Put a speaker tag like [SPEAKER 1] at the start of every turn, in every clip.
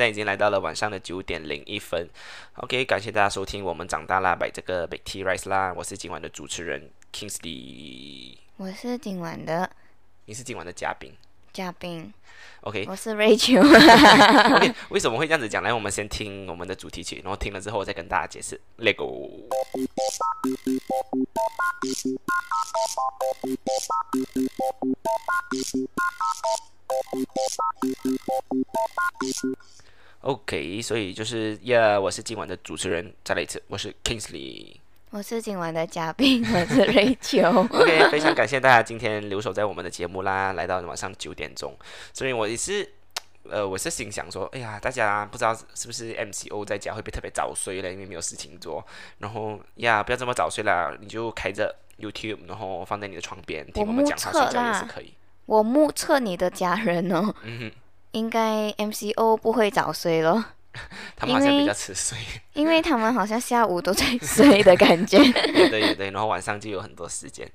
[SPEAKER 1] 在已经来到了晚上的九点零一分。OK，感谢大家收听我们长大啦，摆这个 Big Tea Rice 啦，我是今晚的主持人 Kingsley，
[SPEAKER 2] 我是今晚的
[SPEAKER 1] 你是今晚的嘉宾。
[SPEAKER 2] 嘉宾
[SPEAKER 1] ，OK，OK，、
[SPEAKER 2] 我是 Rachel。
[SPEAKER 1] OK，为什么会这样子讲？来，我们先听我们的主题曲，然后听了之后，再跟大家解释。Let go。OK，所以就是呀我是今晚的主持人，再来一次，我是 Kingsley。
[SPEAKER 2] 我是今晚的嘉宾，我是 Rachel。
[SPEAKER 1] OK，非常感谢大家今天留守在我们的节目啦，来到晚上九点钟。所以我也是，呃，我是心想说，哎呀，大家不知道是不是 MCO 在家会不会特别早睡了，因为没有事情做。然后呀，不要这么早睡啦，你就开着 YouTube，然后放在你的床边听我们讲话睡觉也是可以。
[SPEAKER 2] 我目测你的家人哦，
[SPEAKER 1] 嗯
[SPEAKER 2] 应该 MCO 不会早睡咯，
[SPEAKER 1] 他们好像比较迟睡，
[SPEAKER 2] 因为他们好像下午都在睡的感觉。
[SPEAKER 1] 也 对也对，然后晚上就有很多时间。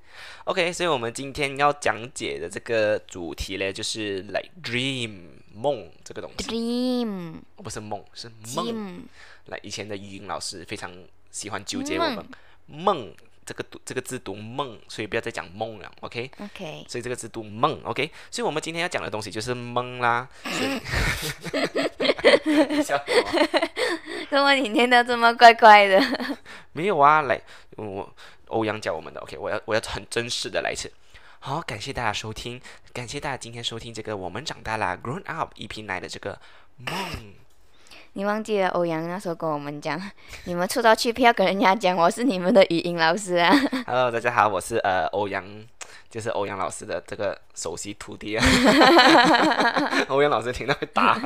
[SPEAKER 1] OK，所以我们今天要讲解的这个主题呢，就是 like dream 梦这个东西
[SPEAKER 2] ，Dream。
[SPEAKER 1] 哦不是梦，是梦。来，以前的语音老师非常喜欢纠结我们。梦这个读这个字读梦，所以不要再讲梦了
[SPEAKER 2] ，OK？OK，
[SPEAKER 1] 所以这个字读梦，OK？所以我们今天要讲的东西就是梦啦。所以 笑什么？
[SPEAKER 2] 怎么你念的这么怪怪的？
[SPEAKER 1] 没有啊，来，我欧阳教我们的，OK？我要我要很真实的来一次。好，感谢大家收听，感谢大家今天收听这个我们长大啦 Grown Up EP 奶的这个梦。
[SPEAKER 2] 你忘记了欧阳那时候跟我们讲，你们出道去不要跟人家讲我是你们的语音老师啊。
[SPEAKER 1] Hello，大家好，我是呃欧阳，就是欧阳老师的这个首席徒弟啊。欧阳老师听到会打，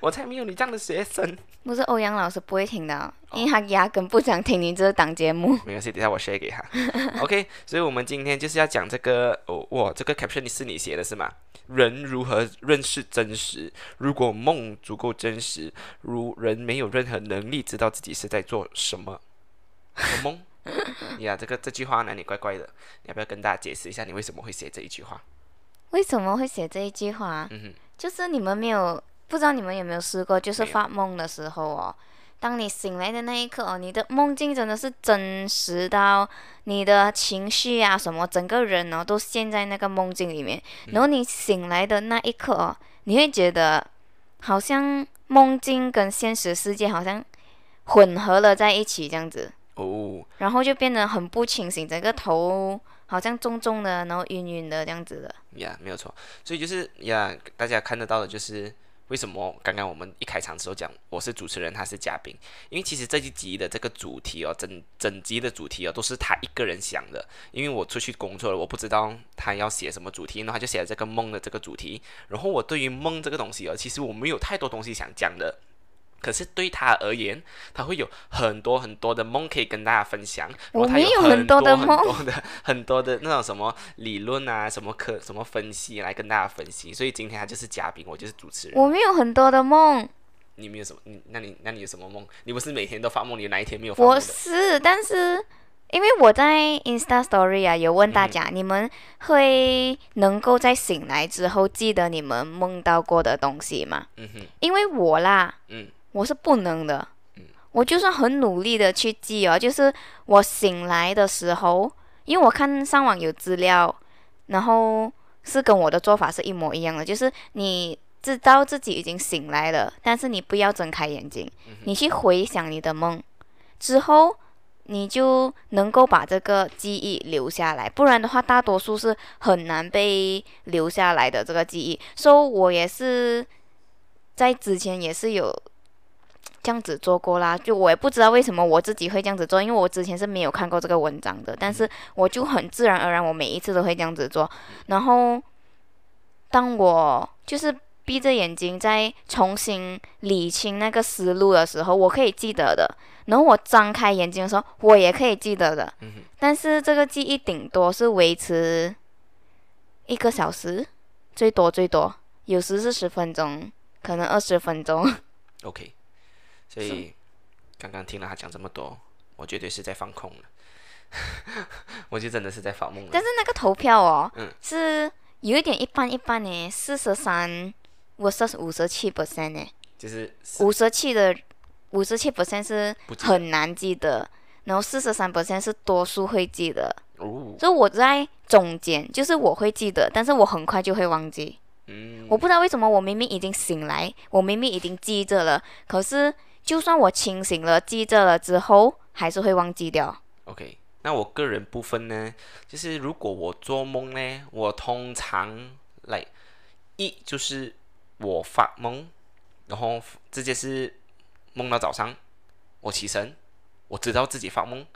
[SPEAKER 1] 我才没有你这样的学生。
[SPEAKER 2] 不是欧阳老师不会听的，因为他压根不想听你这档节目。
[SPEAKER 1] 没关系，等下我 share 给他。OK，所以我们今天就是要讲这个哦，哇，这个 caption 是你写的是吗？人如何认识真实？如果梦足够真实，如人没有任何能力知道自己是在做什么什么梦。呀，这个这句话哪里怪怪的？你要不要跟大家解释一下你为什么会写这一句话？
[SPEAKER 2] 为什么会写这一句话啊？
[SPEAKER 1] 嗯哼。
[SPEAKER 2] 就是你们没有，不知道你们有没有试过，就是发梦的时候哦，当你醒来的那一刻哦，你的梦境真的是真实到你的情绪啊什么，整个人哦都陷在那个梦境里面。然后你醒来的那一刻哦，你会觉得好像梦境跟现实世界好像混合了在一起这样子，
[SPEAKER 1] 哦，
[SPEAKER 2] 然后就变得很不清醒，整个头好像重重的，然后晕晕的这样子的。
[SPEAKER 1] 呀，没有错，所以就是呀，大家看得到的就是为什么刚刚我们一开场的时候讲我是主持人，他是嘉宾，因为其实这一集的这个主题哦，整整集的主题哦，都是他一个人想的，因为我出去工作了，我不知道他要写什么主题，然后他就写了这个梦的这个主题，然后我对于梦这个东西哦，其实我没有太多东西想讲的。可是对他而言，他会有很多很多的梦可以跟大家分享。然后
[SPEAKER 2] 我
[SPEAKER 1] 他
[SPEAKER 2] 没有很
[SPEAKER 1] 很很
[SPEAKER 2] 多的梦
[SPEAKER 1] 多的很多的那种什么理论啊，什么课什么分析来跟大家分析。所以今天他就是嘉宾，我就是主持人。
[SPEAKER 2] 我没有很多的梦，
[SPEAKER 1] 你没有什么？你那你那你有什么梦？你不是每天都发梦？你哪一天没有发梦
[SPEAKER 2] 我？是，但是因为我在 Insta Story 啊，有问大
[SPEAKER 1] 嗯
[SPEAKER 2] 家，你们会能够在醒来之后记得你们梦到过的东西吗？
[SPEAKER 1] 嗯哼，
[SPEAKER 2] 因为我啦，
[SPEAKER 1] 嗯
[SPEAKER 2] 我是不能的。
[SPEAKER 1] 嗯
[SPEAKER 2] 我就算很努力的去记哦，就是我醒来的时候，因为我看上网有资料，然后是跟我的做法是一模一样的，就是你知道自己已经醒来了，但是你不要睁开眼睛，
[SPEAKER 1] 嗯
[SPEAKER 2] 你去回想你的梦，之后你就能够把这个记忆留下来，不然的话，大多数是很难被留下来的这个记忆。所、以我也是在之前也是有这样子做过啦，就我也不知道为什么我自己会这样子做，因为我之前是没有看过这个文章的，但是我就很自然而然，我每一次都会这样子做。然后当我就是闭着眼睛再重新理清那个思路的时候，我可以记得的。然后我张开眼睛的时候，我也可以记得的。但是这个记忆顶多是维持一个小时，最多最多，有时是十分钟，可能二十分钟。
[SPEAKER 1] OK，所以刚刚听了他讲这么多，我绝对是在放空了。我就真的是在发梦了。
[SPEAKER 2] 但是那个投票哦，
[SPEAKER 1] 嗯
[SPEAKER 2] 是有一点一般一般呢，四十三我是五十七 percent 呢，
[SPEAKER 1] 就是
[SPEAKER 2] 五十七的五十七 percent 是很难记得，然后四十三 percent 是多数会记得，
[SPEAKER 1] 哦，
[SPEAKER 2] 所以我在中间，就是我会记得，但是我很快就会忘记。
[SPEAKER 1] 嗯，
[SPEAKER 2] 我不知道为什么我明明已经醒来，我明明已经记着了，可是就算我清醒了、记着了之后，还是会忘记掉。
[SPEAKER 1] OK，那我个人部分呢，就是如果我做梦呢，我通常来一就是我发梦，然后直接是梦到早上，我起身，我知道自己发梦，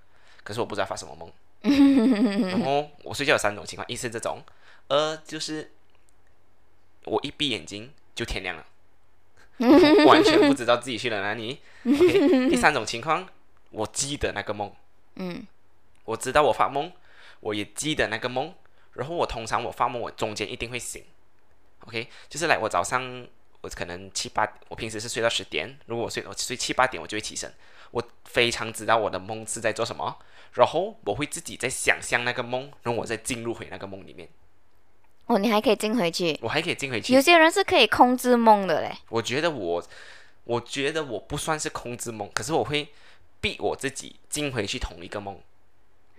[SPEAKER 1] 可是我不知道发什么梦。然后我睡觉有三种情况，一是这种，二就是我一闭眼睛就天亮了，完全不知道自己去了哪里。OK，第三种情况，我记得那个梦。
[SPEAKER 2] 嗯。
[SPEAKER 1] 我知道我发梦，我也记得那个梦，然后我通常我发梦，我中间一定会醒，OK，就是来我早上我可能七八，我平时是睡到十点，如果我睡我睡七八点，我就会起身，我非常知道我的梦是在做什么，然后我会自己在想象那个梦，然后我再进入回那个梦里面，
[SPEAKER 2] 哦，你还可以进回去。
[SPEAKER 1] 我还可以进回去
[SPEAKER 2] 有。些人是可以控制梦的嘞。
[SPEAKER 1] 我觉得我，我觉得我不算是控制梦，可是我会逼我自己进回去同一个梦，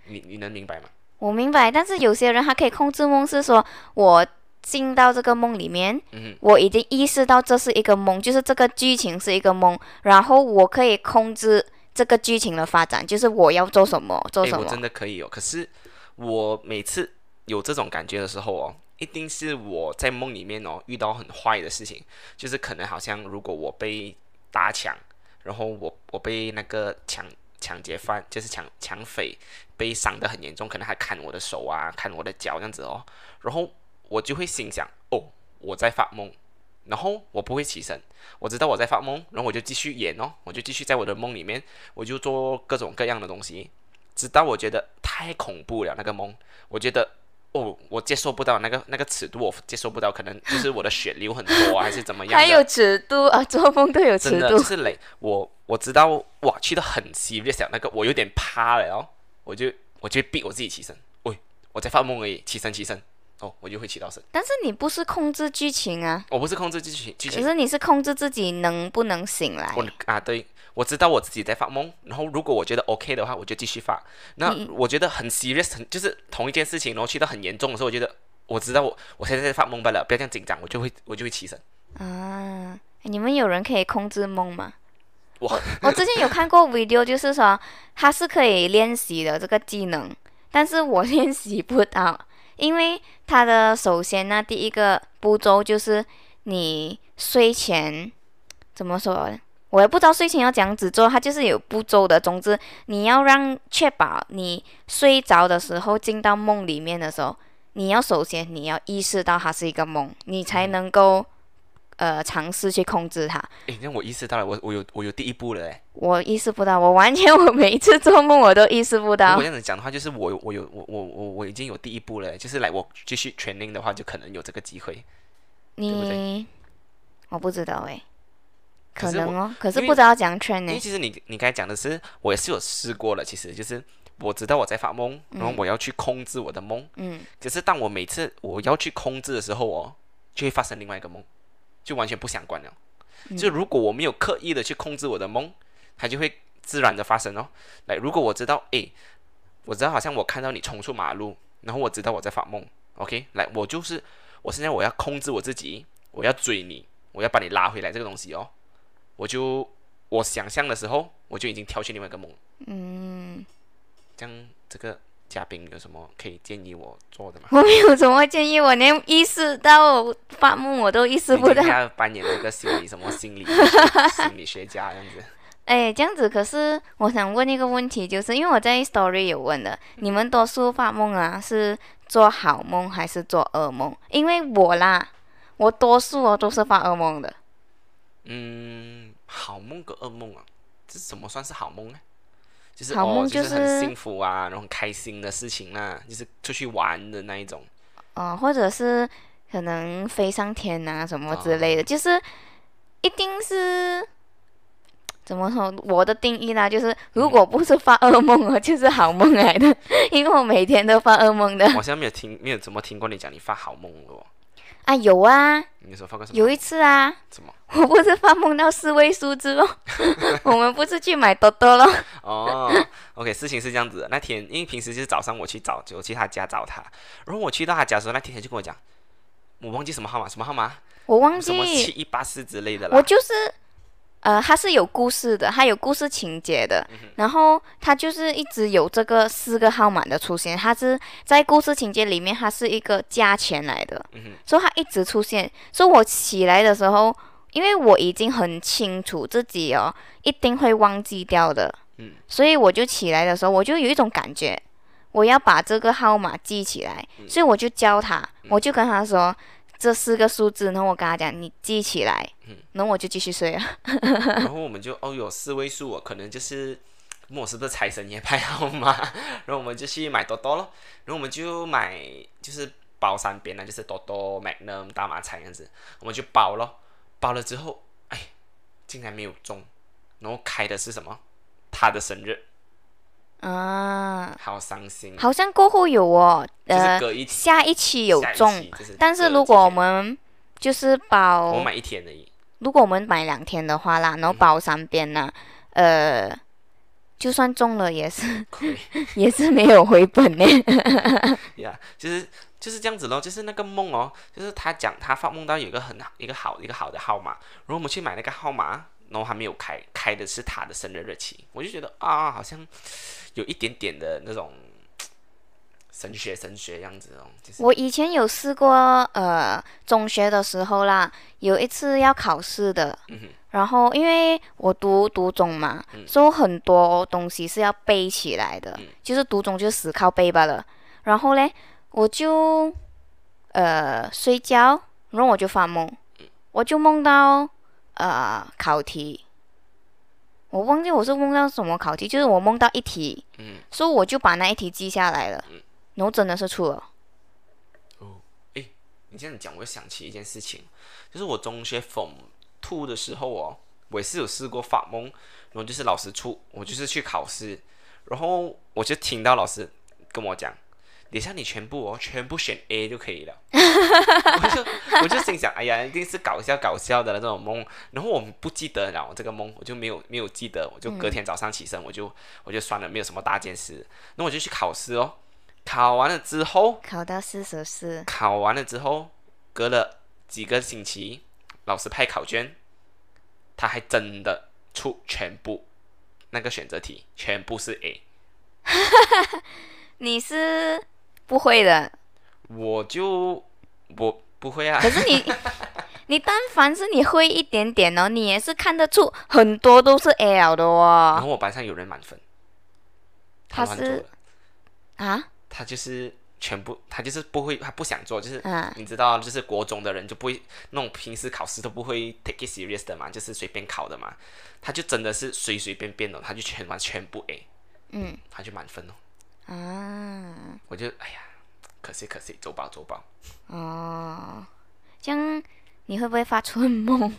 [SPEAKER 1] 你你能明白吗？
[SPEAKER 2] 我明白，但是有些人他可以控制梦，是说我进到这个梦里面，
[SPEAKER 1] 嗯。
[SPEAKER 2] 我已经意识到这是一个梦，就是这个剧情是一个梦，然后我可以控制这个剧情的发展，就是我要做什么做
[SPEAKER 1] 哎、
[SPEAKER 2] 什么。
[SPEAKER 1] 我真的可以哦。可是我每次有这种感觉的时候哦，一定是我在梦里面哦遇到很坏的事情，就是可能好像如果我被打抢，然后我我被那个抢抢劫犯，就是抢抢匪被伤得很严重，可能还砍我的手啊，砍我的脚这样子哦，然后我就会心想哦，我在发梦。然后我不会起身，我知道我在发梦，然后我就继续演哦，我就继续在我的梦里面，我就做各种各样的东西，直到我觉得太恐怖了那个梦，我觉得哦，我接受不到那个那个尺度，我接受不到，可能就是我的血流很多啊，还是怎么样的？
[SPEAKER 2] 还有尺度啊，做梦都有尺
[SPEAKER 1] 真的
[SPEAKER 2] 度
[SPEAKER 1] 就。是累，我我知道哇，去的很 serious 那个，我有点怕了哦，我就我就逼我自己起身，喂，我在发梦而已，起身起身，哦，我就会起到身。
[SPEAKER 2] 但是你不是控制剧情啊，
[SPEAKER 1] 我不是控制剧情剧情，
[SPEAKER 2] 可是你是控制自己能不能醒来。
[SPEAKER 1] 我啊，对，我知道我自己在发梦，然后如果我觉得 OK 的话，我就继续发。那我觉得很 serious，很就是同一件事情，然后去到很严重的时候，我觉得我知道我我现在在发梦罢了，不要这样紧张，我就会我就会起身。
[SPEAKER 2] 啊，你们有人可以控制梦吗？
[SPEAKER 1] 我，
[SPEAKER 2] 我之前有看过 video，就是说它是可以练习的这个技能，但是我练习不到，因为它的首先呢，第一个步骤就是你睡前怎么说？我也不知道睡前要怎样子做，它就是有步骤的。总之，你要让确保你睡着的时候进到梦里面的时候，你要首先你要意识到它是一个梦，你才能够呃尝试去控制它。
[SPEAKER 1] 诶，那我意识到了，我我有我有第一步了诶。
[SPEAKER 2] 我意识不到，我完全我每一次做梦我都意识不
[SPEAKER 1] 如
[SPEAKER 2] 到
[SPEAKER 1] 果这。样子讲的话，就是我有我有我我我我已经有第一步了诶，就是来我继续 training 的话，就可能有这个机会。
[SPEAKER 2] 你我不知道诶，
[SPEAKER 1] 可
[SPEAKER 2] 能哦，可是不知道怎样 train 呢。
[SPEAKER 1] 因为其实你你刚才讲的是，我也是有试过了，其实就是我知道我在发梦，然后我要去控制我的梦，
[SPEAKER 2] 嗯，
[SPEAKER 1] 可是当我每次我要去控制的时候哦，就会发生另外一个梦，就完全不相关了。
[SPEAKER 2] 嗯
[SPEAKER 1] 就如果我没有刻意的去控制我的梦，它就会自然的发生哦。来，如果我知道，诶，我知道好像我看到你冲出马路，然后我知道我在发梦，OK，来，我就是我现在我要控制我自己，我要追你，我要把你拉回来这个东西哦，我就我想象的时候，我就已经跳去另外一个梦。
[SPEAKER 2] 嗯，
[SPEAKER 1] 这样这个嘉宾有什么可以建议我做的吗？
[SPEAKER 2] 我没有什么建议，我连意识到发梦我都意识不到
[SPEAKER 1] 要扮演那个心理什么心理心理学家这样子。
[SPEAKER 2] 哎，这样子，可是我想问一个问题，就是因为我在 story 有问的，你们多数发梦啊是做好梦还是做噩梦？因为我啦，我多数哦都是发噩梦的。
[SPEAKER 1] 嗯，好梦跟噩梦啊，这怎么算是好梦呢？就是
[SPEAKER 2] 好梦
[SPEAKER 1] 哦，就
[SPEAKER 2] 就是
[SPEAKER 1] 很幸福啊，然后很开心的事情啦、就是出去玩的那一种。
[SPEAKER 2] 哦，或者是可能飞上天啊什么之类的，就是一定是怎么说？我的定义啦，就是如果不是发噩梦哦，就是好梦来的，因为我每天都发噩梦的。
[SPEAKER 1] 我好像没有听，没有怎么听过你讲你发好梦的哦。
[SPEAKER 2] 啊，有啊，
[SPEAKER 1] 你说发过什么？
[SPEAKER 2] 有一次啊，
[SPEAKER 1] 什么？
[SPEAKER 2] 我不是发梦到四位数字哦，我们不是去买多多咯。
[SPEAKER 1] 哦，OK，事情是这样子的。那天因为平时就是早上我去找，就我去他家找他，然后我去到他家的时候，那天他就跟我讲，我忘记什么号码，什么号码，
[SPEAKER 2] 我忘记
[SPEAKER 1] 什么七
[SPEAKER 2] 记，
[SPEAKER 1] 一八四之类的
[SPEAKER 2] 我。就是，呃，它是有故事的，它有故事情节的，然后它就是一直有这个四个号码的出现，它是在故事情节里面，它是一个加钱来的，所以它一直出现，所以我起来的时候，因为我已经很清楚自己哦一定会忘记掉的，
[SPEAKER 1] 嗯。
[SPEAKER 2] 所以我就起来的时候，我就有一种感觉，我要把这个号码记起来，
[SPEAKER 1] 嗯。
[SPEAKER 2] 所以我就教他，我就跟他说这四个数字，然后我跟他讲你记起来，
[SPEAKER 1] 嗯。
[SPEAKER 2] 然后我就继续睡了。
[SPEAKER 1] 然后我们就哦有四位数哦，可能就是问我是不是财神爷派号码，然后我们就去买多多咯，然后我们就买就是包三边呢，就是多多、Magnum、大马彩这样子，我们就包咯，包了之后，哎，竟然没有中，然后开的是什么？他的生日，
[SPEAKER 2] 啊，
[SPEAKER 1] 好伤心，
[SPEAKER 2] 好像过后有哦，
[SPEAKER 1] 就是
[SPEAKER 2] 呃，
[SPEAKER 1] 隔一期
[SPEAKER 2] 下一期有
[SPEAKER 1] 下一
[SPEAKER 2] 中，
[SPEAKER 1] 期就是
[SPEAKER 2] 但是如果我们就是包
[SPEAKER 1] 我买一天而已，
[SPEAKER 2] 如果我们买两天的话啦，然后包三边呢，呃，就算中了也是
[SPEAKER 1] 亏。
[SPEAKER 2] 也是没有回本呢。
[SPEAKER 1] 呀就是就是这样子咯，就是那个梦哦，就是他讲他发梦到有一个很好一个好一个好的号码，然后我们去买那个号码，然后还没有开，开的是他的生日日期，我就觉得啊，好像有一点点的那种 神学神学样子哦，就是
[SPEAKER 2] 我以前有试过，呃，中学的时候啦，有一次要考试的，然后因为我读读中嘛，所以很多东西是要背起来的，就是读中就死靠背罢了。然后嘞，我就呃睡觉，然后我就发梦，我就梦到呃考题。我忘记我是梦到什么考题，就是我梦到一题，
[SPEAKER 1] 嗯
[SPEAKER 2] 所以我就把那一题记下来了，嗯然后真的是出了。
[SPEAKER 1] 你这样讲，我就想起一件事情，就是我中学 Form Two 的时候哦，我也是有试过发梦，然后就是老师出，我就是去考试，然后我就听到老师跟我讲，等一下你全部哦，全部选 A 就可以了，我就我就心想，哎呀，一定是搞笑搞笑的那种梦，然后我不记得了我这个梦，我就没有没有记得，我就隔天早上起身，我就我就算了，没有什么大件事，那我就去考试哦，考完了之后。
[SPEAKER 2] 考到四十四，
[SPEAKER 1] 考完了之后，隔了几个星期，老师派考卷，他还真的出全部那个选择题，全部是 A，
[SPEAKER 2] 你是不会的。
[SPEAKER 1] 我就我不会啊。
[SPEAKER 2] 可，是你，你但凡是你会一点点哦，你也是看得出很多都是 L 的哦。
[SPEAKER 1] 然
[SPEAKER 2] 哦。
[SPEAKER 1] 后我班上有人满分，
[SPEAKER 2] 他是啊，
[SPEAKER 1] 他就是全部，他就是不会，他不想做，就是
[SPEAKER 2] 嗯。
[SPEAKER 1] 你知道，就是国中的人就不会那种平时考试都不会 take it serious 的嘛，就是随便考的嘛，他就真的是随随便便的，他就全完全部 A，
[SPEAKER 2] 嗯。
[SPEAKER 1] 他就满分哦。
[SPEAKER 2] 啊
[SPEAKER 1] 我就哎呀，可惜可惜，走吧走吧。
[SPEAKER 2] 哦，这样你会不会发春梦？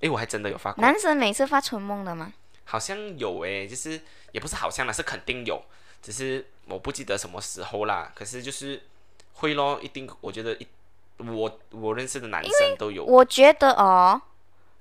[SPEAKER 1] 诶，我还真的有发过，
[SPEAKER 2] 男生每次发春梦的吗？
[SPEAKER 1] 好像有诶，就是也不是好像啦，是肯定有，只是我不记得什么时候啦。可是就是会咯，一定，我觉得一我我认识的男生都有，
[SPEAKER 2] 我觉得哦，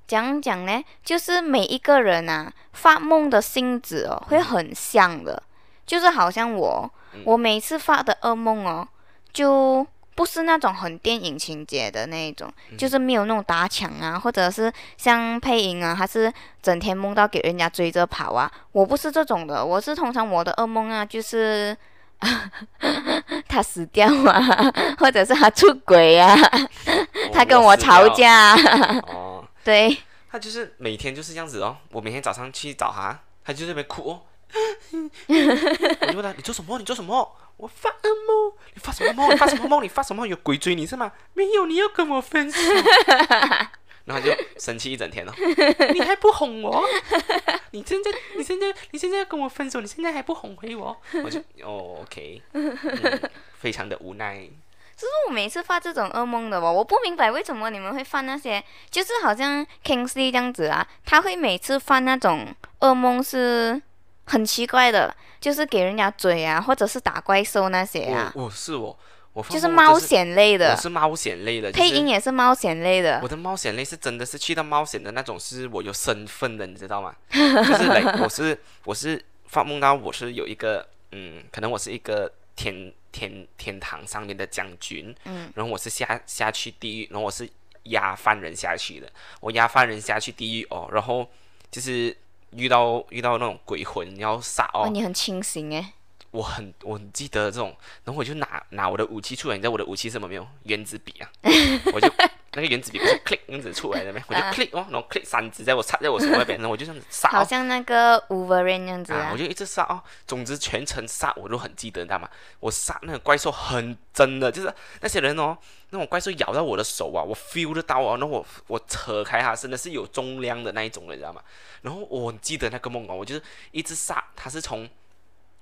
[SPEAKER 2] 讲讲呢，就是每一个人啊，发梦的性质哦，会很像的，就是好像我，我每次发的噩梦哦，就不是那种很电影情节的那一种，就是没有那种打抢啊，或者是像配音啊，还是整天梦到给人家追着跑啊，我不是这种的，我是通常我的噩梦啊，就是。他死掉啊，或者是他出轨啊，他跟我吵架、啊，
[SPEAKER 1] 哦，
[SPEAKER 2] 对，
[SPEAKER 1] 他就是每天就是这样子哦。我每天早上去找他，他就在那边哭哦。我就问他：“你做什么？你做什么？”我发噩梦。你发什么梦？你发什么梦？你发什么？有鬼追你是吗？没有，你要跟我分手。然后他就生气一整天了。你还不哄我？你现在，你现在，你现在要跟我分手，你现在还不哄回我？我就哦，OK，、嗯、非常的无奈。
[SPEAKER 2] 就是我每次发这种噩梦的哦，我不明白为什么你们会犯那些，就是好像 Kingsley 这样子啊，他会每次犯那种噩梦是很奇怪的，就是给人家追啊，或者是打怪兽那些啊。
[SPEAKER 1] 我我是我，我
[SPEAKER 2] 就是冒险类的
[SPEAKER 1] 我，是冒险类的，
[SPEAKER 2] 配音也是冒险类的
[SPEAKER 1] 我。的冒险类是真的是去到冒险的那种，是我有身份的，你知道吗？就是来，我是我是发梦到我是有一个嗯，可能我是一个天天天堂上面的将军，
[SPEAKER 2] 嗯，
[SPEAKER 1] 然后我是下下去地狱，然后我是押犯人下去的，我押犯人下去地狱哦，然后就是遇到遇到那种鬼魂要杀，哦，
[SPEAKER 2] 你很清醒诶，
[SPEAKER 1] 我很我很记得这种，然后我就拿拿我的武器出来，你知道我的武器是什么没有？原子笔啊，我就那个原子笔不是 click 那样子出来的没？我就
[SPEAKER 2] 啊
[SPEAKER 1] click 哦，然后 click 三支在我插在我手那边，然后 我就这样子杀哦，
[SPEAKER 2] 好像那个 Wolverine 那样子
[SPEAKER 1] 啊，我就一直杀哦，总之全程杀我都很记得，你知道吗？我杀那个怪兽很真的，就是那些人哦，那种怪兽咬到我的手啊，我 feel 得到哦，然后我我扯开它，真的是有重量的那一种的，你知道吗？然后我记得那个梦哦，我就是一直杀，它是从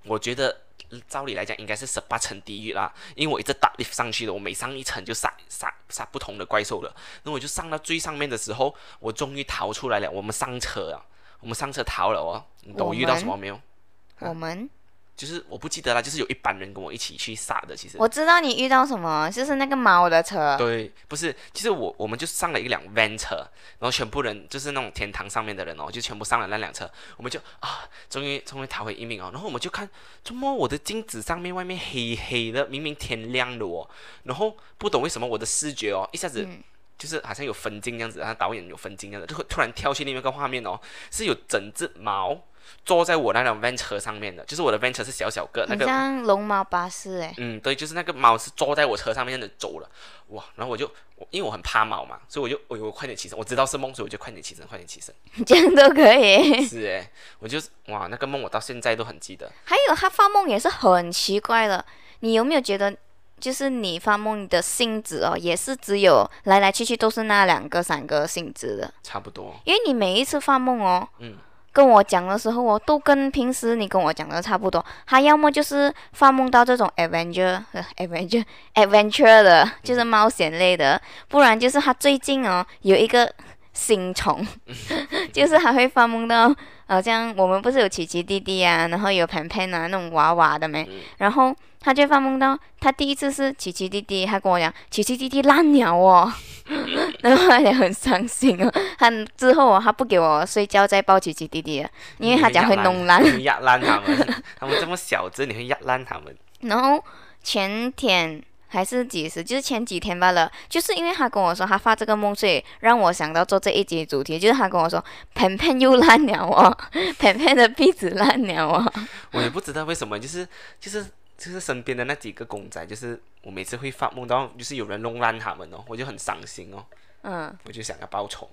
[SPEAKER 1] 我觉得照理来讲应该是十八层地狱啦，因为我一直打 lift 上去的，我每上一层就杀杀杀不同的怪兽了。那我就上到最上面的时候，我终于逃出来了。我们上车啊，我们上车逃了哦。你懂我遇到什么没有？
[SPEAKER 2] 我们
[SPEAKER 1] 就是我不记得了，就是有一班人跟我一起去撒的。其实
[SPEAKER 2] 我知道你遇到什么，就是那个猫的车。
[SPEAKER 1] 对，不是，其实我我们就上了一辆 van 车，然后全部人就是那种天堂上面的人哦，就全部上了那辆车，我们就啊，终于终于逃回一命哦。然后我们就看，怎么我的镜子上面外面黑黑的，明明天亮的哦，然后不懂为什么我的视觉哦一下子。
[SPEAKER 2] 嗯
[SPEAKER 1] 就是好像有分镜这样子，然后导演有分镜这样子，就会突然跳去另外一个画面哦，是有整只猫坐在我那辆 van 车上面的，就是我的 van 车是小小个，那
[SPEAKER 2] 很
[SPEAKER 1] 个
[SPEAKER 2] 像龙猫巴士诶，
[SPEAKER 1] 嗯，对，就是那个猫是坐在我车上面的走了，哇！然后我就我因为我很怕猫嘛，所以我就我我快点起身，我知道是梦，所以我就快点起身，快点起身。
[SPEAKER 2] 这样都可以。
[SPEAKER 1] 是诶，我就是哇，那个梦我到现在都很记得。
[SPEAKER 2] 还有他发梦也是很奇怪的，你有没有觉得，就是你发梦的性质哦，也是只有来来去去都是那两个、三个性质的？
[SPEAKER 1] 差不多，
[SPEAKER 2] 因为你每一次发梦哦，
[SPEAKER 1] 嗯，
[SPEAKER 2] 跟我讲的时候哦，都跟平时你跟我讲的差不多。他要么就是发梦到这种 adventure、呃 adventure、adventure 的，就是冒险类的，不然就是他最近哦有一个新宠，就是还会发梦到，好像我们不是有奇奇弟弟啊，然后有盆盆啊那种娃娃的没，
[SPEAKER 1] 嗯。
[SPEAKER 2] 然后他就发梦到他第一次是奇奇弟弟，他跟我讲奇奇弟弟烂鸟哦，然后他也很伤心哦。他之后哦，他不给我睡觉再抱奇奇弟弟了，因为他讲会弄烂。
[SPEAKER 1] 压烂他们，他们这么小只，你会压烂他们。
[SPEAKER 2] 然后前天还是几时，就是前几天罢了，就是因为他跟我说他发这个梦，所以让我想到做这一集主题，就是他跟我说盆盆又烂了哦，盆盆的壁纸烂了哦。
[SPEAKER 1] 我也不知道为什么，就是就是就是身边的那几个公仔，就是我每次会发梦到，就是有人弄烂他们哦，我就很伤心哦，
[SPEAKER 2] 嗯，
[SPEAKER 1] 我就想要报仇。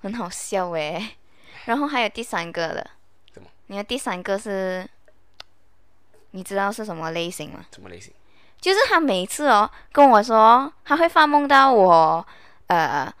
[SPEAKER 2] 很好笑诶。然后还有第三个了，
[SPEAKER 1] 什么？
[SPEAKER 2] 你的第三个是，你知道是什么类型吗？
[SPEAKER 1] 什么类型？
[SPEAKER 2] 就是他每次哦跟我说，他会发梦到我，呃，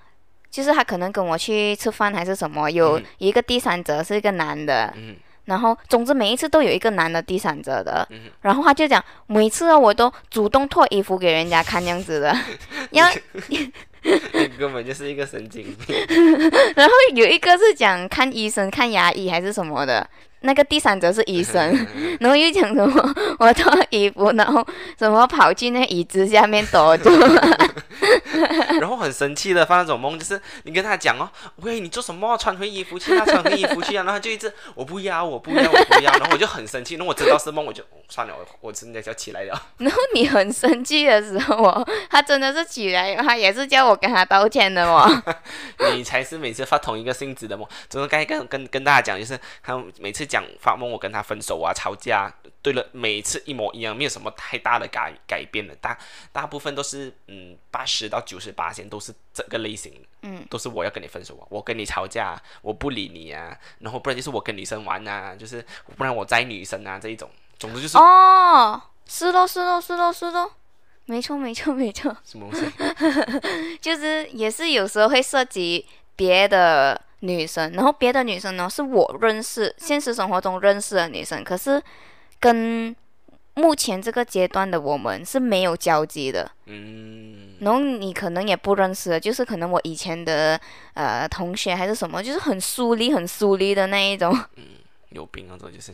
[SPEAKER 2] 就是他可能跟我去吃饭还是什么，有
[SPEAKER 1] 嗯
[SPEAKER 2] 一个第三者是一个男的，
[SPEAKER 1] 嗯
[SPEAKER 2] 然后总之每一次都有一个男的第三者的，
[SPEAKER 1] 嗯
[SPEAKER 2] 然后他就讲每次哦我都主动脱衣服给人家看这样子的，然后
[SPEAKER 1] 你根本就是一个神经病。
[SPEAKER 2] 然后有一个是讲看医生看牙医还是什么的，那个第三者是医生，然后又讲什么 我脱衣服，然后什么跑去那椅子下面躲住。
[SPEAKER 1] 然后很生气的发那种梦，就是你跟他讲哦，喂，你做什么？穿回衣服去啊，穿回衣服去啊，然后他就一直我不要，我不要，我不要，然后我就很生气，然后我知道是梦，我就算了，我我真的就要起来了。
[SPEAKER 2] 然后你很生气的时候哦，他真的是起来，他也是叫我跟他道歉的哦。
[SPEAKER 1] 你才是每次发同一个性质的梦。总之刚才跟跟跟大家讲，就是他每次讲发梦，我跟他分手啊，吵架，对了，每次一模一样，没有什么太大的改改变的，大大部分都是嗯八十到九十八线都是这个类型的，
[SPEAKER 2] 嗯，
[SPEAKER 1] 都是我要跟你分手啊，我跟你吵架，我不理你啊，然后不然就是我跟女生玩啊，就是不然我摘女生啊这一种，总之就是、
[SPEAKER 2] 哦，是咯是咯是咯是咯，没错没错没错，
[SPEAKER 1] 什么东西，
[SPEAKER 2] 就是也是有时候会涉及别的女生，然后别的女生呢是我认识，现实生活中认识的女生，可是跟目前这个阶段的我们是没有交集的。
[SPEAKER 1] 嗯，
[SPEAKER 2] 然后你可能也不认识的，就是可能我以前的呃同学还是什么，就是很疏离、很疏离的那一种。
[SPEAKER 1] 嗯有病啊，这就是，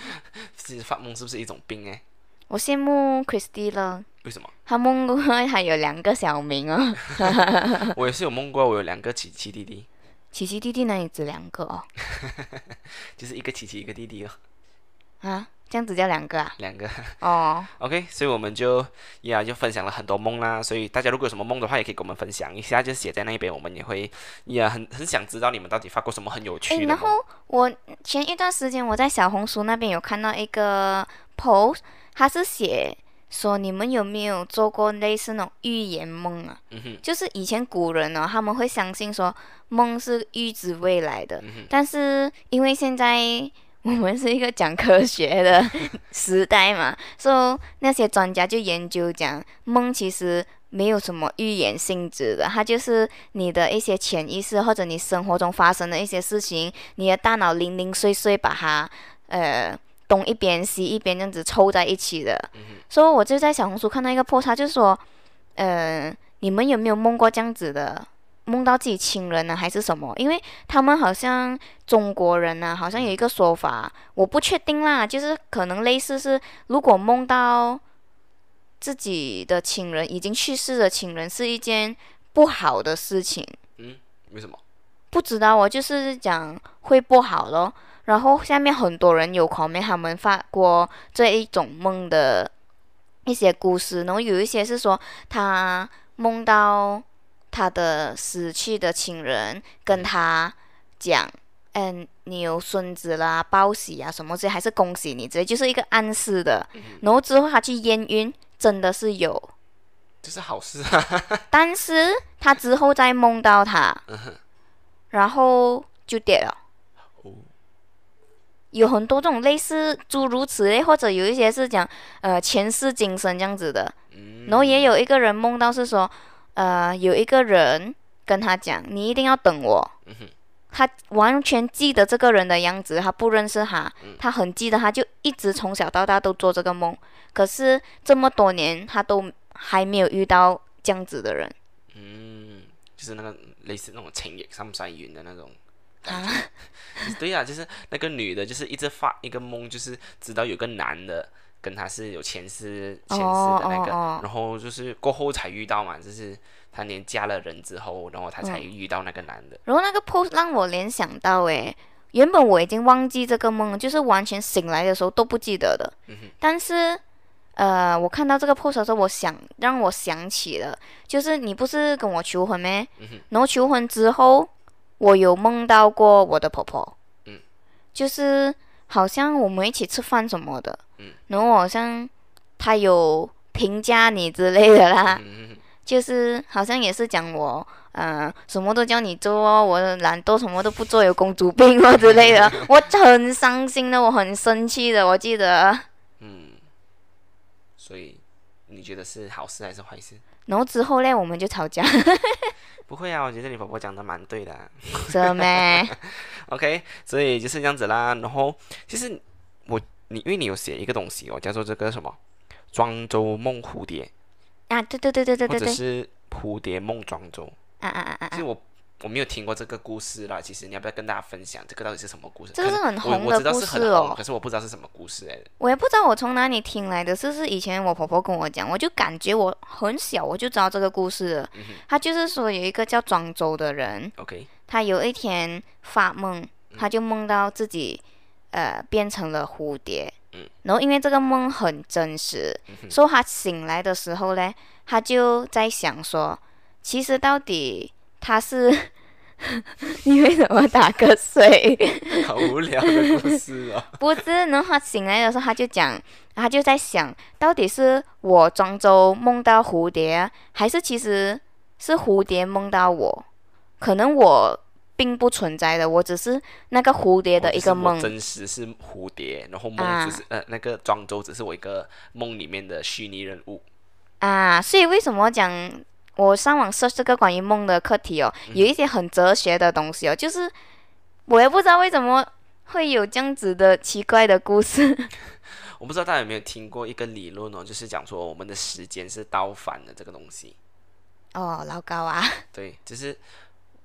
[SPEAKER 1] 其实发梦是不是一种病哎？
[SPEAKER 2] 我羡慕 Christy 了，
[SPEAKER 1] 为什么？
[SPEAKER 2] 他梦过 还有两个小名哦，
[SPEAKER 1] 我也是有梦过，我有两个奇奇弟弟，
[SPEAKER 2] 琪琪弟弟 那里只两个哦，
[SPEAKER 1] 就是一个奇奇一个弟弟哦，
[SPEAKER 2] 啊，这样子叫两个啊？
[SPEAKER 1] 两个。
[SPEAKER 2] 哦
[SPEAKER 1] ，OK，所以我们就呀就分享了很多梦啦，所以大家如果有什么梦的话，也可以跟我们分享一下，就写在那边，我们也会呀很很想知道你们到底发过什么很有，趣的梦。
[SPEAKER 2] 然后我前一段时间我在小红书那边有看到一个 post，它是写说你们有没有做过类似那种预言梦啊？
[SPEAKER 1] 嗯，
[SPEAKER 2] 就是以前古人呢、他们会相信说梦是预知未来的，
[SPEAKER 1] 嗯，
[SPEAKER 2] 但是因为现在我们是一个讲科学的 时代嘛，所以那些专家就研究讲梦其实没有什么预言性质的，它就是你的一些潜意识或者你生活中发生的一些事情，你的大脑零零碎碎把它呃东一边西一边这样子凑在一起的。所以我就在小红书看到一个 post，他就说，呃，你们有没有梦过这样子的？梦到自己亲人呢，还是什么？因为他们好像中国人呢、好像有一个说法，我不确定啦，就是可能类似是，如果梦到自己的亲人已经去世的亲人，是一件不好的事情。
[SPEAKER 1] 嗯为什么？
[SPEAKER 2] 不知道我，就是讲会不好咯。然后下面很多人有 comment 他们发过这一种梦的一些故事，然后有一些是说他梦到他的死去的亲人跟他讲，嗯，你有孙子啦，报喜啊什么之类，还是恭喜你之类，就是一个暗示的。然后之后他去验孕，真的是有，
[SPEAKER 1] 这是好事啊。
[SPEAKER 2] 但是他之后再梦到他，然后就跌了。
[SPEAKER 1] 哦，
[SPEAKER 2] 有很多这种类似诸如此类，或者有一些是讲呃前世今生这样子的。
[SPEAKER 1] 嗯，
[SPEAKER 2] 然后也有一个人梦到是说，呃，有一个人跟他讲，你一定要等我。他完全记得这个人的样子，他不认识他，
[SPEAKER 1] 嗯
[SPEAKER 2] 他很记得，他就一直从小到大都做这个梦。可是这么多年，他都还没有遇到这样子的人
[SPEAKER 1] 嗯，就是那个类似那种情野上山云的那种感觉。
[SPEAKER 2] 啊。
[SPEAKER 1] 对呀、就是那个女的，就是一直发一个梦，就是知道有个男的跟她是有前世前世的那个，
[SPEAKER 2] 哦哦哦
[SPEAKER 1] 然后就是过后才遇到嘛，就是她连嫁了人之后，然后她
[SPEAKER 2] 嗯
[SPEAKER 1] 才遇到那个男的。
[SPEAKER 2] 然后那个 post 让我联想到，诶，原本我已经忘记这个梦，就是完全醒来的时候都不记得的。
[SPEAKER 1] 嗯哼
[SPEAKER 2] 但是，呃，我看到这个 post 的时候，我想让我想起了，就是你不是跟我求婚咩？
[SPEAKER 1] 嗯哼
[SPEAKER 2] 然后求婚之后，我有梦到过我的婆婆。
[SPEAKER 1] 嗯。
[SPEAKER 2] 就是好像我们一起吃饭什么的。
[SPEAKER 1] 嗯。
[SPEAKER 2] 然后好像她有评价你之类的啦。
[SPEAKER 1] 嗯
[SPEAKER 2] 就是好像也是讲我，呃，什么都叫你做哦，我懒惰，什么都不做，有公主病哦之类的，我很伤心的，我很生气的，我记得。
[SPEAKER 1] 嗯，所以你觉得是好事还是坏事？
[SPEAKER 2] 然后之后嘞，我们就吵架，
[SPEAKER 1] 不会啊，我觉得你婆婆讲的蛮对的啊、
[SPEAKER 2] 是咩？
[SPEAKER 1] OK，所以就是这样子啦。然后其实我你因为你有写一个东西哦，叫做这个什么庄周梦蝴蝶，
[SPEAKER 2] 啊，对对对对对
[SPEAKER 1] 或
[SPEAKER 2] 对对，
[SPEAKER 1] 者是蝴蝶梦庄周。
[SPEAKER 2] 啊啊啊啊啊！
[SPEAKER 1] 其实我我没有听过这个故事啦。其实你要不要跟大家分享这个到底是什么故事？
[SPEAKER 2] 这个是很红的
[SPEAKER 1] 我我知道是
[SPEAKER 2] 故事哦
[SPEAKER 1] 很红，可是我不知道是什么故事来的。
[SPEAKER 2] 我也不知道我从哪里听来的，是不是以前我婆婆跟我讲，我就感觉我很小我就知道这个故事了。
[SPEAKER 1] 嗯
[SPEAKER 2] 他就是说有一个叫庄周的人
[SPEAKER 1] ，OK，
[SPEAKER 2] 他有一天发梦，他就梦到自己呃变成了蝴蝶，
[SPEAKER 1] 嗯
[SPEAKER 2] 然后因为这个梦很真实，
[SPEAKER 1] 嗯
[SPEAKER 2] 所以他醒来的时候呢，他就在想说，其实到底他是 你为什么打瞌睡？
[SPEAKER 1] 好无聊的故事哦。
[SPEAKER 2] 不是，然后他醒来的时候，他就讲，他就在想到底是我庄周梦到蝴蝶啊，还是其实是蝴蝶梦到我？可能我并不存在的，我只是那个蝴蝶的
[SPEAKER 1] 哦就是我
[SPEAKER 2] 一个梦。
[SPEAKER 1] 真实是蝴蝶，然后
[SPEAKER 2] 啊
[SPEAKER 1] 梦只是、呃那个庄周只是我一个梦里面的虚拟人物。
[SPEAKER 2] 啊，所以为什么讲我上网 search 这个关于梦的课题哦，有一些很哲学的东西哦，就是我也不知道为什么会有这样子的奇怪的故事。
[SPEAKER 1] 我不知道大家有没有听过一个理论哦，就是讲说我们的时间是倒反的这个东西。
[SPEAKER 2] 哦，老高啊，
[SPEAKER 1] 对，就是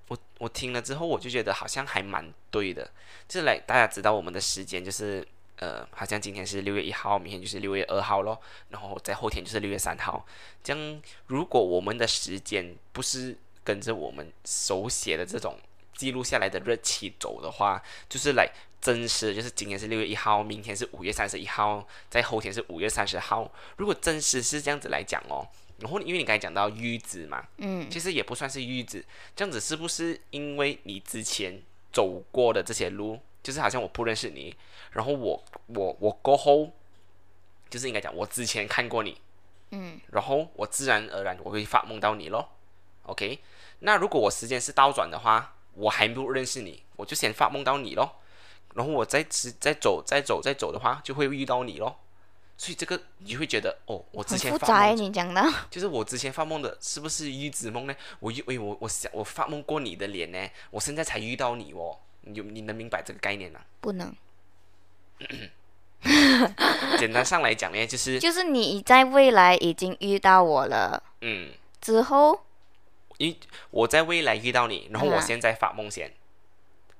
[SPEAKER 1] 我我听了之后，我就觉得好像还蛮对的。就是来大家知道我们的时间就是呃，好像今天是六月一号，明天就是六月二号咯，然后在后天就是六月三号。这样，如果我们的时间不是跟着我们手写的这种记录下来的日期走的话，就是来真实，就是今天是六月一号，明天是五月三十一号，在后天是五月三十号。如果真实是这样子来讲哦，然后因为你刚才讲到玉子嘛，
[SPEAKER 2] 嗯，
[SPEAKER 1] 其实也不算是玉子，这样子是不是因为你之前走过的这些路，就是好像我不认识你，然后我我我过后，就是应该讲我之前看过你，
[SPEAKER 2] 嗯，
[SPEAKER 1] 然后我自然而然我会发梦到你咯。OK，那如果我时间是倒转的话，我还不认识你，我就先发梦到你咯，然后我再吃再走再走再走的话，就会遇到你咯。所以这个你就会觉得哦，我之前发
[SPEAKER 2] 你讲的，
[SPEAKER 1] 就是我之前发梦的，是不是预知梦呢？我遇哎，我我想我发梦过你的脸呢，我现在才遇到你哦。你你能明白这个概念吗？
[SPEAKER 2] 不能，
[SPEAKER 1] 简单上来讲呢，就是
[SPEAKER 2] 就是你在未来已经遇到我了。
[SPEAKER 1] 嗯，
[SPEAKER 2] 之后，
[SPEAKER 1] 因我在未来遇到你，然后我
[SPEAKER 2] 嗯
[SPEAKER 1] 现在发梦先。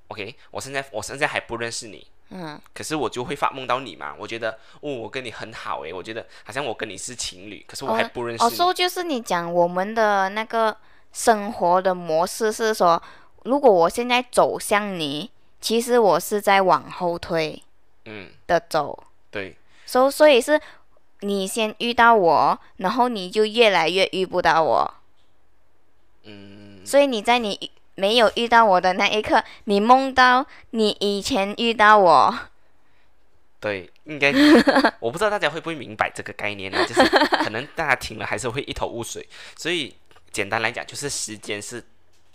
[SPEAKER 1] OK，我现在我现在还不认识你，
[SPEAKER 2] 嗯，
[SPEAKER 1] 可是我就会发梦到你嘛。我觉得哦，我跟你很好诶，我觉得好像我跟你是情侣，可是我还不认识
[SPEAKER 2] 哦，
[SPEAKER 1] 你。
[SPEAKER 2] 所以就是你讲我们的那个生活的模式是说，如果我现在走向你，其实我是在往后推
[SPEAKER 1] 嗯，
[SPEAKER 2] 的走，
[SPEAKER 1] 对，
[SPEAKER 2] 所、所以是你先遇到我，然后你就越来越遇不到我，
[SPEAKER 1] 嗯，
[SPEAKER 2] 所以你在你没有遇到我的那一刻，你梦到你以前遇到我，
[SPEAKER 1] 对，应该我不知道大家会不会明白这个概念呢？就是可能大家听了还是会一头雾水。所以简单来讲，就是时间是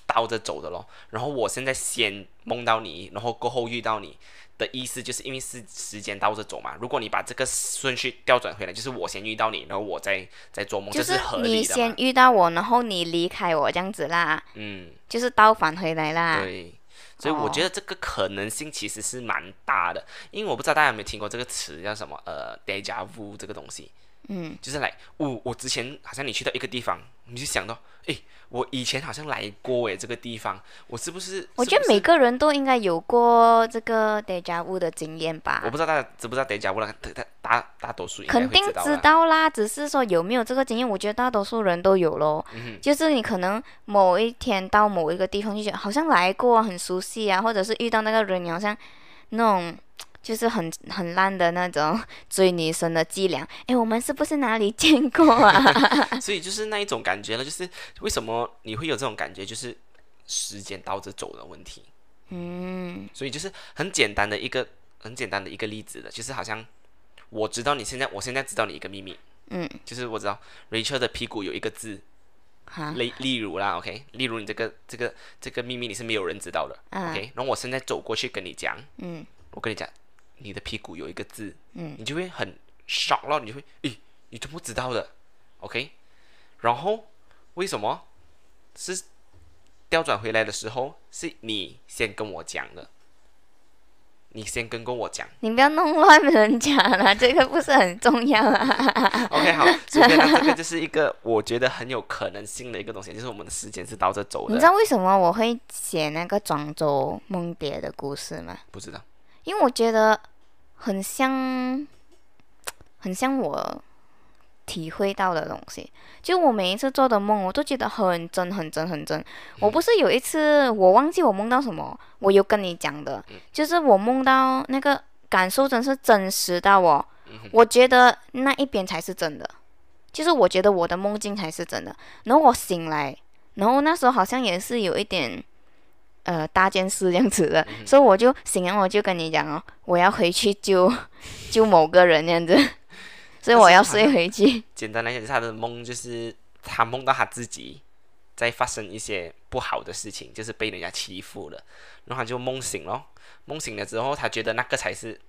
[SPEAKER 1] 倒着走的咯。然后我现在先梦到你，然后过后遇到你的意思，就是因为是时间倒着走嘛。如果你把这个顺序调转回来，就是我先遇到你，然后我再再做梦，
[SPEAKER 2] 就
[SPEAKER 1] 这是合
[SPEAKER 2] 你
[SPEAKER 1] 理的嘛。
[SPEAKER 2] 先遇到我，然后你离开我这样子啦，
[SPEAKER 1] 嗯，
[SPEAKER 2] 就是倒返回来啦。
[SPEAKER 1] 对。所以我觉得这个可能性其实是蛮大的，因为我不知道大家有没有听过这个词叫什么，呃，deja vu 这个东西。
[SPEAKER 2] 嗯，
[SPEAKER 1] 就是来，我我之前好像你去到一个地方，你就想到，诶，我以前好像来过诶，这个地方，我是不是？
[SPEAKER 2] 我觉得每个人都应该有过这个 deja vu 的经验吧
[SPEAKER 1] 我。不知道大家知不知道 deja vu 了，大大大多数
[SPEAKER 2] 肯定知
[SPEAKER 1] 知道啦。
[SPEAKER 2] 只是说有没有这个经验，我觉得大多数人都有咯。
[SPEAKER 1] 嗯
[SPEAKER 2] 就是你可能某一天到某一个地方，就觉得好像来过啊，很熟悉啊，或者是遇到那个人，你好像那种就是很很烂的那种追女生的伎俩。诶，我们是不是哪里见过啊？
[SPEAKER 1] 所以就是那一种感觉了，就是为什么你会有这种感觉，就是时间倒着走的问题。
[SPEAKER 2] 嗯。
[SPEAKER 1] 所以就是很简单的一个很简单的一个例子的，就是好像我知道你现在，我现在知道你一个秘密，
[SPEAKER 2] 嗯，
[SPEAKER 1] 就是我知道 Rachel 的屁股有一个字，
[SPEAKER 2] 哈，
[SPEAKER 1] 例例如啦，OK，例如你这个这个这个秘密你是没有人知道的、
[SPEAKER 2] 啊。
[SPEAKER 1] O k 然后我现在走过去跟你讲，
[SPEAKER 2] 嗯。
[SPEAKER 1] 我跟你讲，你的屁股有一个字，
[SPEAKER 2] 嗯
[SPEAKER 1] 你就会很 shock 咯，你就会，诶，你怎么知道的？OK，然后为什么是调转回来的时候是你先跟我讲的？你先跟跟我讲
[SPEAKER 2] 你不要弄乱人家了，这个不是很重要啊。
[SPEAKER 1] ，OK，好，所以，这个就是一个我觉得很有可能性的一个东西，就是我们的时间是倒着走的，
[SPEAKER 2] 你知道为什么我会写那个庄周梦蝶的故事吗？
[SPEAKER 1] 不知道，
[SPEAKER 2] 因为我觉得很像，很像我体会到的东西。就我每一次做的梦，我都觉得很真、很真、很真。我不是有一次我忘记我梦到什么，我有跟你讲的，就是我梦到那个感受真是真实到我，我觉得那一边才是真的，就是我觉得我的梦境才是真的。然后我醒来，然后那时候好像也是有一点。呃，大件事这样子的，所以我就醒来，我就跟你讲哦，我要回去救 救某个人这样子，所以我要睡回去。
[SPEAKER 1] 简单来讲，他的梦就是他梦到他自己在发生一些不好的事情，就是被人家欺负了，然后他就梦醒了，梦醒了之后，他觉得那个才是。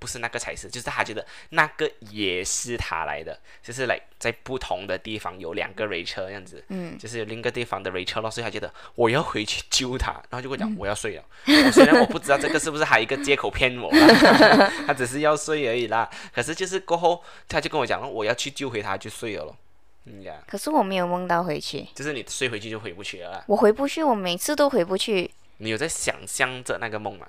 [SPEAKER 1] 不是那个才是，就是他觉得那个也是他来的，就是来在不同的地方有两个 Rachel 这样子，
[SPEAKER 2] 嗯，
[SPEAKER 1] 就是有另一个地方的 Rachel 咯，所以他觉得我要回去救他，然后就会讲我要睡了。我虽然我不知道这个是不是还有一个借口骗我啦，他只是要睡而已啦。可是就是过后他就跟我讲，我要去救回他，就睡了咯。嗯呀，
[SPEAKER 2] 可是我没有梦到回去，
[SPEAKER 1] 就是你睡回去就回不去了啦。
[SPEAKER 2] 我回不去，我每次都回不去。
[SPEAKER 1] 你有在想象着那个梦吗？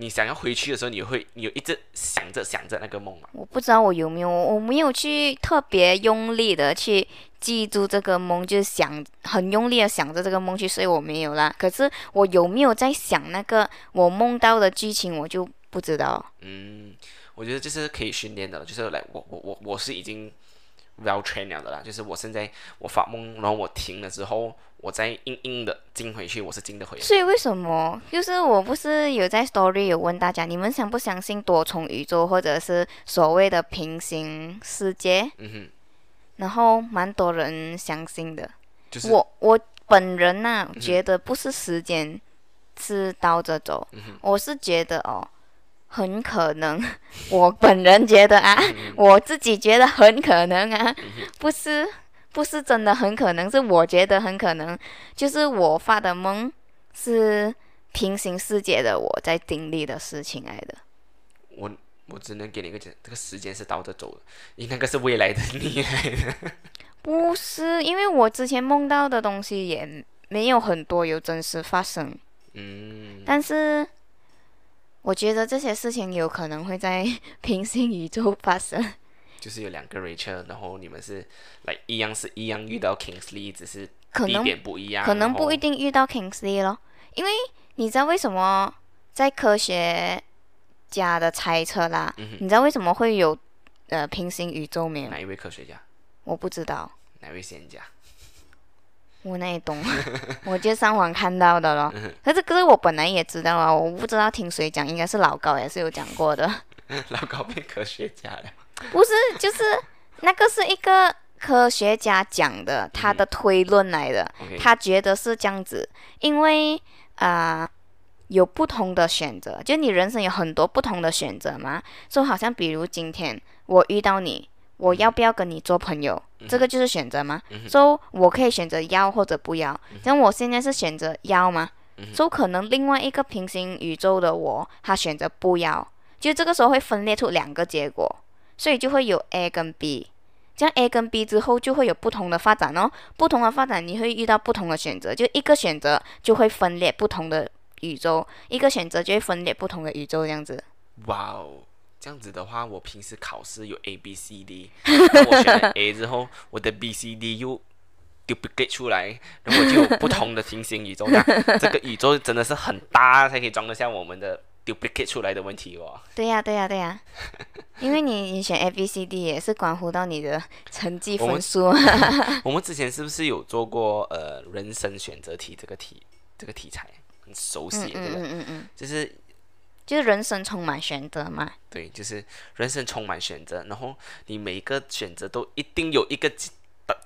[SPEAKER 1] 你想要回去的时候，你会你有一直想着想着那个梦吗？
[SPEAKER 2] 我不知道我有没有，我没有去特别用力的去记住这个梦，就是想很用力的想着这个梦去睡，我没有啦。可是我有没有在想那个我梦到的剧情，我就不知道。
[SPEAKER 1] 嗯，我觉得这是可以训练的，就是来我我我我是已经 well trained 了的啦，就是我现在我发梦，然后我停了之后。我再硬硬的进回去，我是进得回。
[SPEAKER 2] 所以为什么？就是我不是有在 story 有问大家，你们相不相信多重宇宙或者是所谓的平行世界？
[SPEAKER 1] 嗯哼。
[SPEAKER 2] 然后蛮多人相信的。
[SPEAKER 1] 就是
[SPEAKER 2] 我我本人呐，觉得不是时间是倒着走，我是觉得哦，很可能，我本人觉得啊，我自己觉得很可能啊，不是。不是真的，很可能是我觉得很可能，就是我发的梦是平行世界的我在经历的事情来的。
[SPEAKER 1] 我我只能给你一个讲，这个时间是倒着走的，你那个是未来的你来的。
[SPEAKER 2] 不是，因为我之前梦到的东西也没有很多有真实发生。
[SPEAKER 1] 嗯。
[SPEAKER 2] 但是我觉得这些事情有可能会在 平行宇宙发生。
[SPEAKER 1] 就是有两个 Rachel，然后你们是来一样是一样遇到 Kingsley，只是
[SPEAKER 2] 地
[SPEAKER 1] 点不一样，
[SPEAKER 2] 可能不一定遇到 Kingsley 咯。因为你知道为什么在科学家的猜测啦？你知道为什么会有呃平行宇宙没有？
[SPEAKER 1] 哪一位科学家？
[SPEAKER 2] 我不知道。
[SPEAKER 1] 哪位仙家？
[SPEAKER 2] 我那也懂？我就上网看到的咯。可是可是我本来也知道啊，我不知道听谁讲，应该是老高也是有讲过的。
[SPEAKER 1] 老高变科学家了。
[SPEAKER 2] 不是，就是那个是一个科学家讲的，他的推论来的。他觉得是这样子，因为啊，有不同的选择，就你人生有很多不同的选择嘛。就好像比如今天我遇到你，我要不要跟你做朋友？这个就是选择吗？说我可以选择要或者不要。像我现在是选择要吗？就可能另外一个平行宇宙的我，他选择不要，就这个时候会分裂出两个结果。所以就会有 A 跟 B，这样 A 跟 B 之后就会有不同的发展哦。不同的发展，你会遇到不同的选择，就一个选择就会分裂不同的宇宙，一个选择就会分裂不同的宇宙，这样子。
[SPEAKER 1] 哇哦，这样子的话，我平时考试有 A、B、C、D，我选了 A 之后，我的 B、C、D 又 duplicate 出来，然后就有不同的平行宇宙。这个宇宙真的是很大，才可以装得下我们的。Duplicate 出来的问题哦。
[SPEAKER 2] 对呀，对呀，对呀，因为你你选 A B C D 也是关乎到你的成绩分数。
[SPEAKER 1] 我们之前是不是有做过呃人生选择题这个题这个题材很熟悉，对
[SPEAKER 2] 不对？嗯嗯嗯
[SPEAKER 1] 就是
[SPEAKER 2] 就是人生充满选择嘛。
[SPEAKER 1] 对，就是人生充满选择，然后你每一个选择都一定有一个结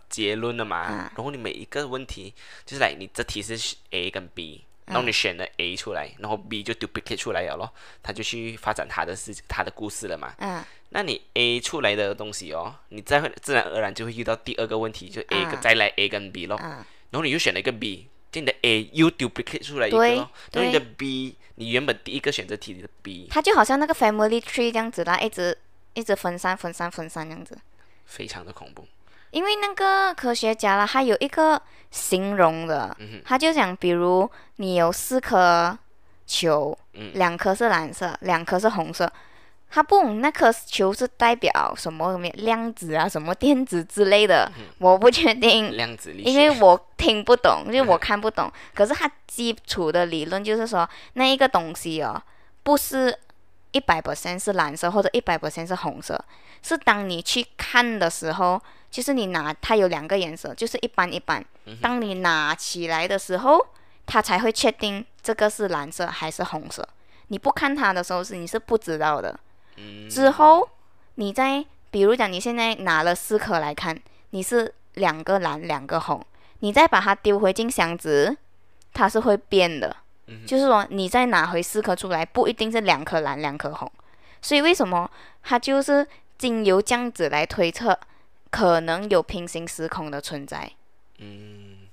[SPEAKER 1] 结论的嘛。然后你每一个问题就是来，你这题是 A 跟 B。然后你选了 A 出来，然后 B 就 duplicate 出来了咯，他就去发展他的事，他的故事了嘛。
[SPEAKER 2] 嗯。
[SPEAKER 1] 那你 A 出来的东西哦，你再会自然而然就会遇到第二个问题，就 A 再来 A 跟 B 咯。嗯。然后你又选了一个 B，就你的 A 又 duplicate 出来一个咯。然后你的 B，你原本第一个选择题的 B。
[SPEAKER 2] 它就好像那个 family tree 这样子啦，一直一直分散分散分散这样子。
[SPEAKER 1] 非常的恐怖。
[SPEAKER 2] 因为那个科学家啦，他有一个形容的，他就讲，比如你有四颗球，两颗是蓝色，两颗是红色，他不懂那颗球是代表什么什么量子啊，什么电子之类的，我不确定，
[SPEAKER 1] 量子力
[SPEAKER 2] 因为我听不懂，因为我看不懂。可是他基础的理论就是说，那一个东西哦，不是一百 percent 是蓝色或者一百 percent 是红色，是当你去看的时候。就是你拿它有两个颜色，就是一般一般。当你拿起来的时候，它才会确定这个是蓝色还是红色。你不看它的时候是你是不知道的。之后你再比如讲，你现在拿了四颗来看，你是两个蓝两个红，你再把它丢回进箱子，它是会变的。就是说你再拿回四颗出来，不一定是两颗蓝两颗红。所以为什么它就是经由这样子来推测？可能有平行时空的存在。
[SPEAKER 1] 嗯，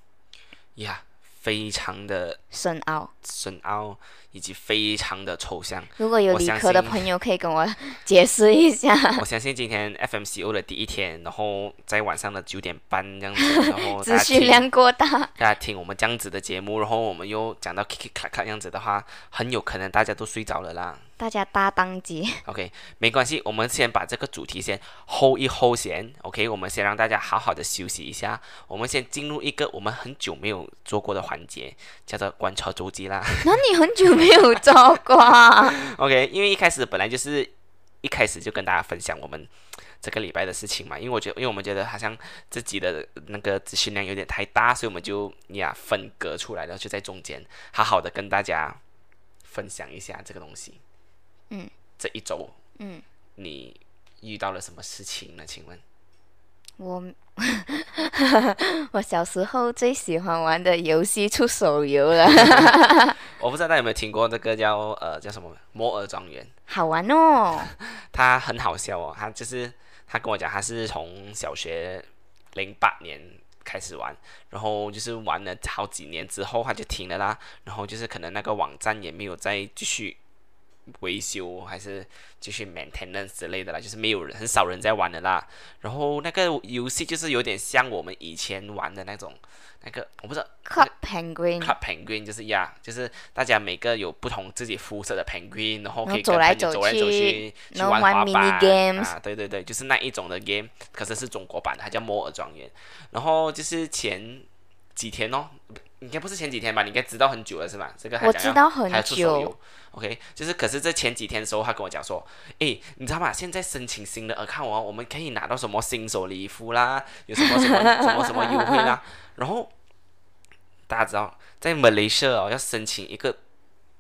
[SPEAKER 1] 呀，非常的
[SPEAKER 2] 深奥。
[SPEAKER 1] 深奥以及非常的抽象。
[SPEAKER 2] 如果有理科的 朋友可以跟我解释一下。
[SPEAKER 1] 我相信今天 FMCO 的第一天，然后在晚上的九点半这样子，然后大
[SPEAKER 2] 资讯量过大，
[SPEAKER 1] 大家听我们这样子的节目，然后我们又讲到 k i k k 这样子的话，很有可能大家都睡着了啦。
[SPEAKER 2] 大家搭档机。
[SPEAKER 1] OK，没关系，我们先把这个主题先 hold 一 hold 先。OK，我们先让大家好好的休息一下。我们先进入一个我们很久没有做过的环节，叫做观察周记啦。
[SPEAKER 2] 那你很久没有做过啊
[SPEAKER 1] ？OK，因为一开始本来就是一开始就跟大家分享我们这个礼拜的事情嘛，因为我觉得，因为我们觉得好像自己的那个资讯量有点太大，所以我们就呀分隔出来然后，就在中间好好的跟大家分享一下这个东西。
[SPEAKER 2] 嗯，
[SPEAKER 1] 这一周
[SPEAKER 2] 嗯，
[SPEAKER 1] 你遇到了什么事情呢？请问？
[SPEAKER 2] 我 我小时候最喜欢玩的游戏出手游了，
[SPEAKER 1] 我不知道大家有没有听过这个叫呃叫什么摩尔庄园，
[SPEAKER 2] 好玩哦。
[SPEAKER 1] 他很好笑哦，他就是他跟我讲，他是从小学零八年开始玩，然后就是玩了好几年之后他就停了啦，然后就是可能那个网站也没有再继续维修，还是继续 maintenance 之类的啦，就是没有人很少人在玩的啦。然后那个游戏就是有点像我们以前玩的那种那个，我不知道
[SPEAKER 2] Club
[SPEAKER 1] Penguin，Club Penguin 就是呀，就是大家每个有不同自己肤色的 penguin，然后可以
[SPEAKER 2] 走来
[SPEAKER 1] 走去
[SPEAKER 2] 去玩
[SPEAKER 1] 滑板啊，对对对，就是那一种的 game，可是是中国版的，它叫摩尔庄园。然后就是前几天哦，应该不是前几天吧？你应该知道很久了是吧？这个还
[SPEAKER 2] 我知道很久
[SPEAKER 1] 游。OK，就是可是这前几天的时候，他跟我讲说，诶，你知道吗？现在申请新的 account 哦，我们可以拿到什么新手礼服啦，有什么什么什么什么优惠啦。然后大家知道，在 Malaysia 哦，要申请一个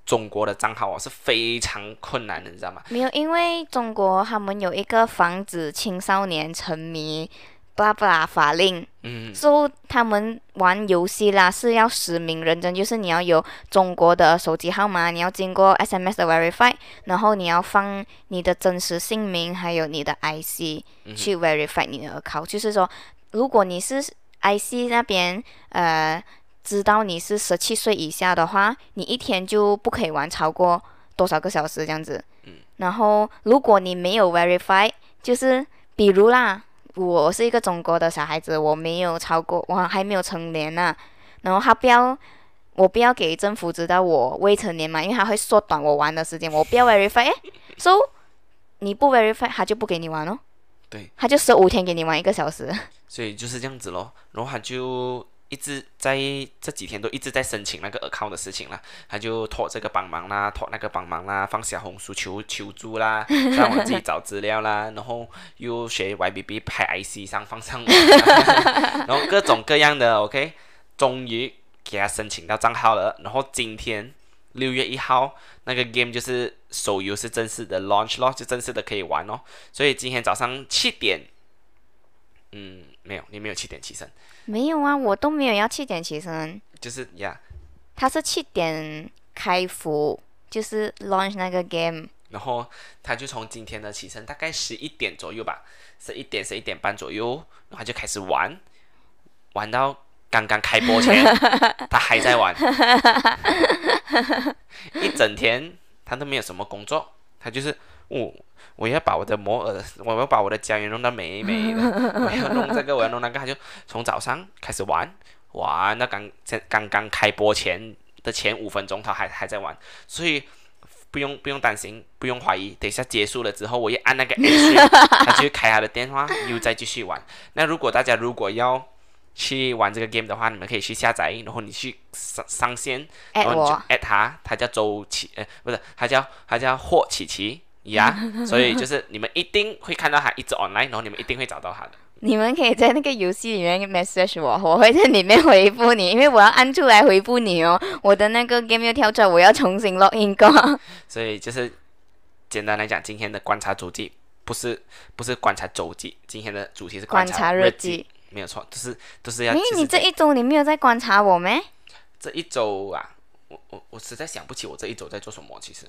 [SPEAKER 1] 中国的账号哦，是非常困难的，你知道吗？
[SPEAKER 2] 没有，因为中国他们有一个防止青少年沉迷。巴拉法令，
[SPEAKER 1] 嗯，
[SPEAKER 2] 说、他们玩游戏啦是要实名认证，就是你要有中国的手机号码，你要经过 SMS 的 verify，然后你要放你的真实姓名，还有你的 IC
[SPEAKER 1] 嗯
[SPEAKER 2] 去 verify 你的 account。就是说，如果你是 IC 那边呃知道你是十七岁以下的话，你一天就不可以玩超过多少个小时这样子。
[SPEAKER 1] 嗯
[SPEAKER 2] 然后如果你没有 verify，就是比如啦。我是一个中国的小孩子，我没有超过，我还没有成年呐、然后他不要，我不要给政府知道我未成年嘛，因为他会缩短我玩的时间，我不要 verify，哎 so 你不 verify，他就不给你玩哦，
[SPEAKER 1] 对，
[SPEAKER 2] 他就十五天给你玩一个小时，
[SPEAKER 1] 所以就是这样子咯。然后他就一直在这几天都一直在申请那个 account 的事情啦，他就托这个帮忙啦，托那个帮忙啦，放小红书求求助啦，让我自己找资料啦，然后又学 YBB 拍 IC 上放上网啦，然后各种各样的 OK，终于给他申请到账号了，然后今天。六月一号，那个 game 就是手游是正式的 launch 咯，就正式的可以玩哦。所以今天早上七点，嗯，没有，你没有七点起身，
[SPEAKER 2] 没有啊，我都没有要七点起身，
[SPEAKER 1] 就是呀，
[SPEAKER 2] 他是七点开服，就是 launch 那个 game，
[SPEAKER 1] 然后他就从今天的起身大概十一点左右吧，十一点十一点半左右，然后他就开始玩，玩到刚刚开播前，他还在玩，一整天他都没有什么工作，他就是哦，我要把我的摩尔，我要把我的家园弄得美美的，我要弄这个，我要弄那个，他就从早上开始玩，玩到刚刚刚开播前的前五分钟，他还还在玩，所以。不用不用担心，不用怀疑。等一下结束了之后，我一按那个 H，他就会开他的电话，又再继续玩。那如果大家如果要去玩这个 game 的话，你们可以去下载，然后你去上上线，然后你就
[SPEAKER 2] 我
[SPEAKER 1] ，at 他，他叫周启，呃，不是，他叫他叫霍琪琪呀。所以就是你们一定会看到他一直 online，然后你们一定会找到他的。
[SPEAKER 2] 你们可以在那个游戏里面 message 我，我会在里面回复你，因为我要按出来回复你哦。我的那个 game 又跳出来，我要重新 login 过。
[SPEAKER 1] 所以就是简单来讲，今天的观察周记不是不是观察周记，今天的主题是
[SPEAKER 2] 观察日
[SPEAKER 1] 察记
[SPEAKER 2] 记，
[SPEAKER 1] 没有错，就是都是要。
[SPEAKER 2] 因为你这一周你没有在观察我咩？
[SPEAKER 1] 这一周啊，我我我实在想不起我这一周在做什么。其实，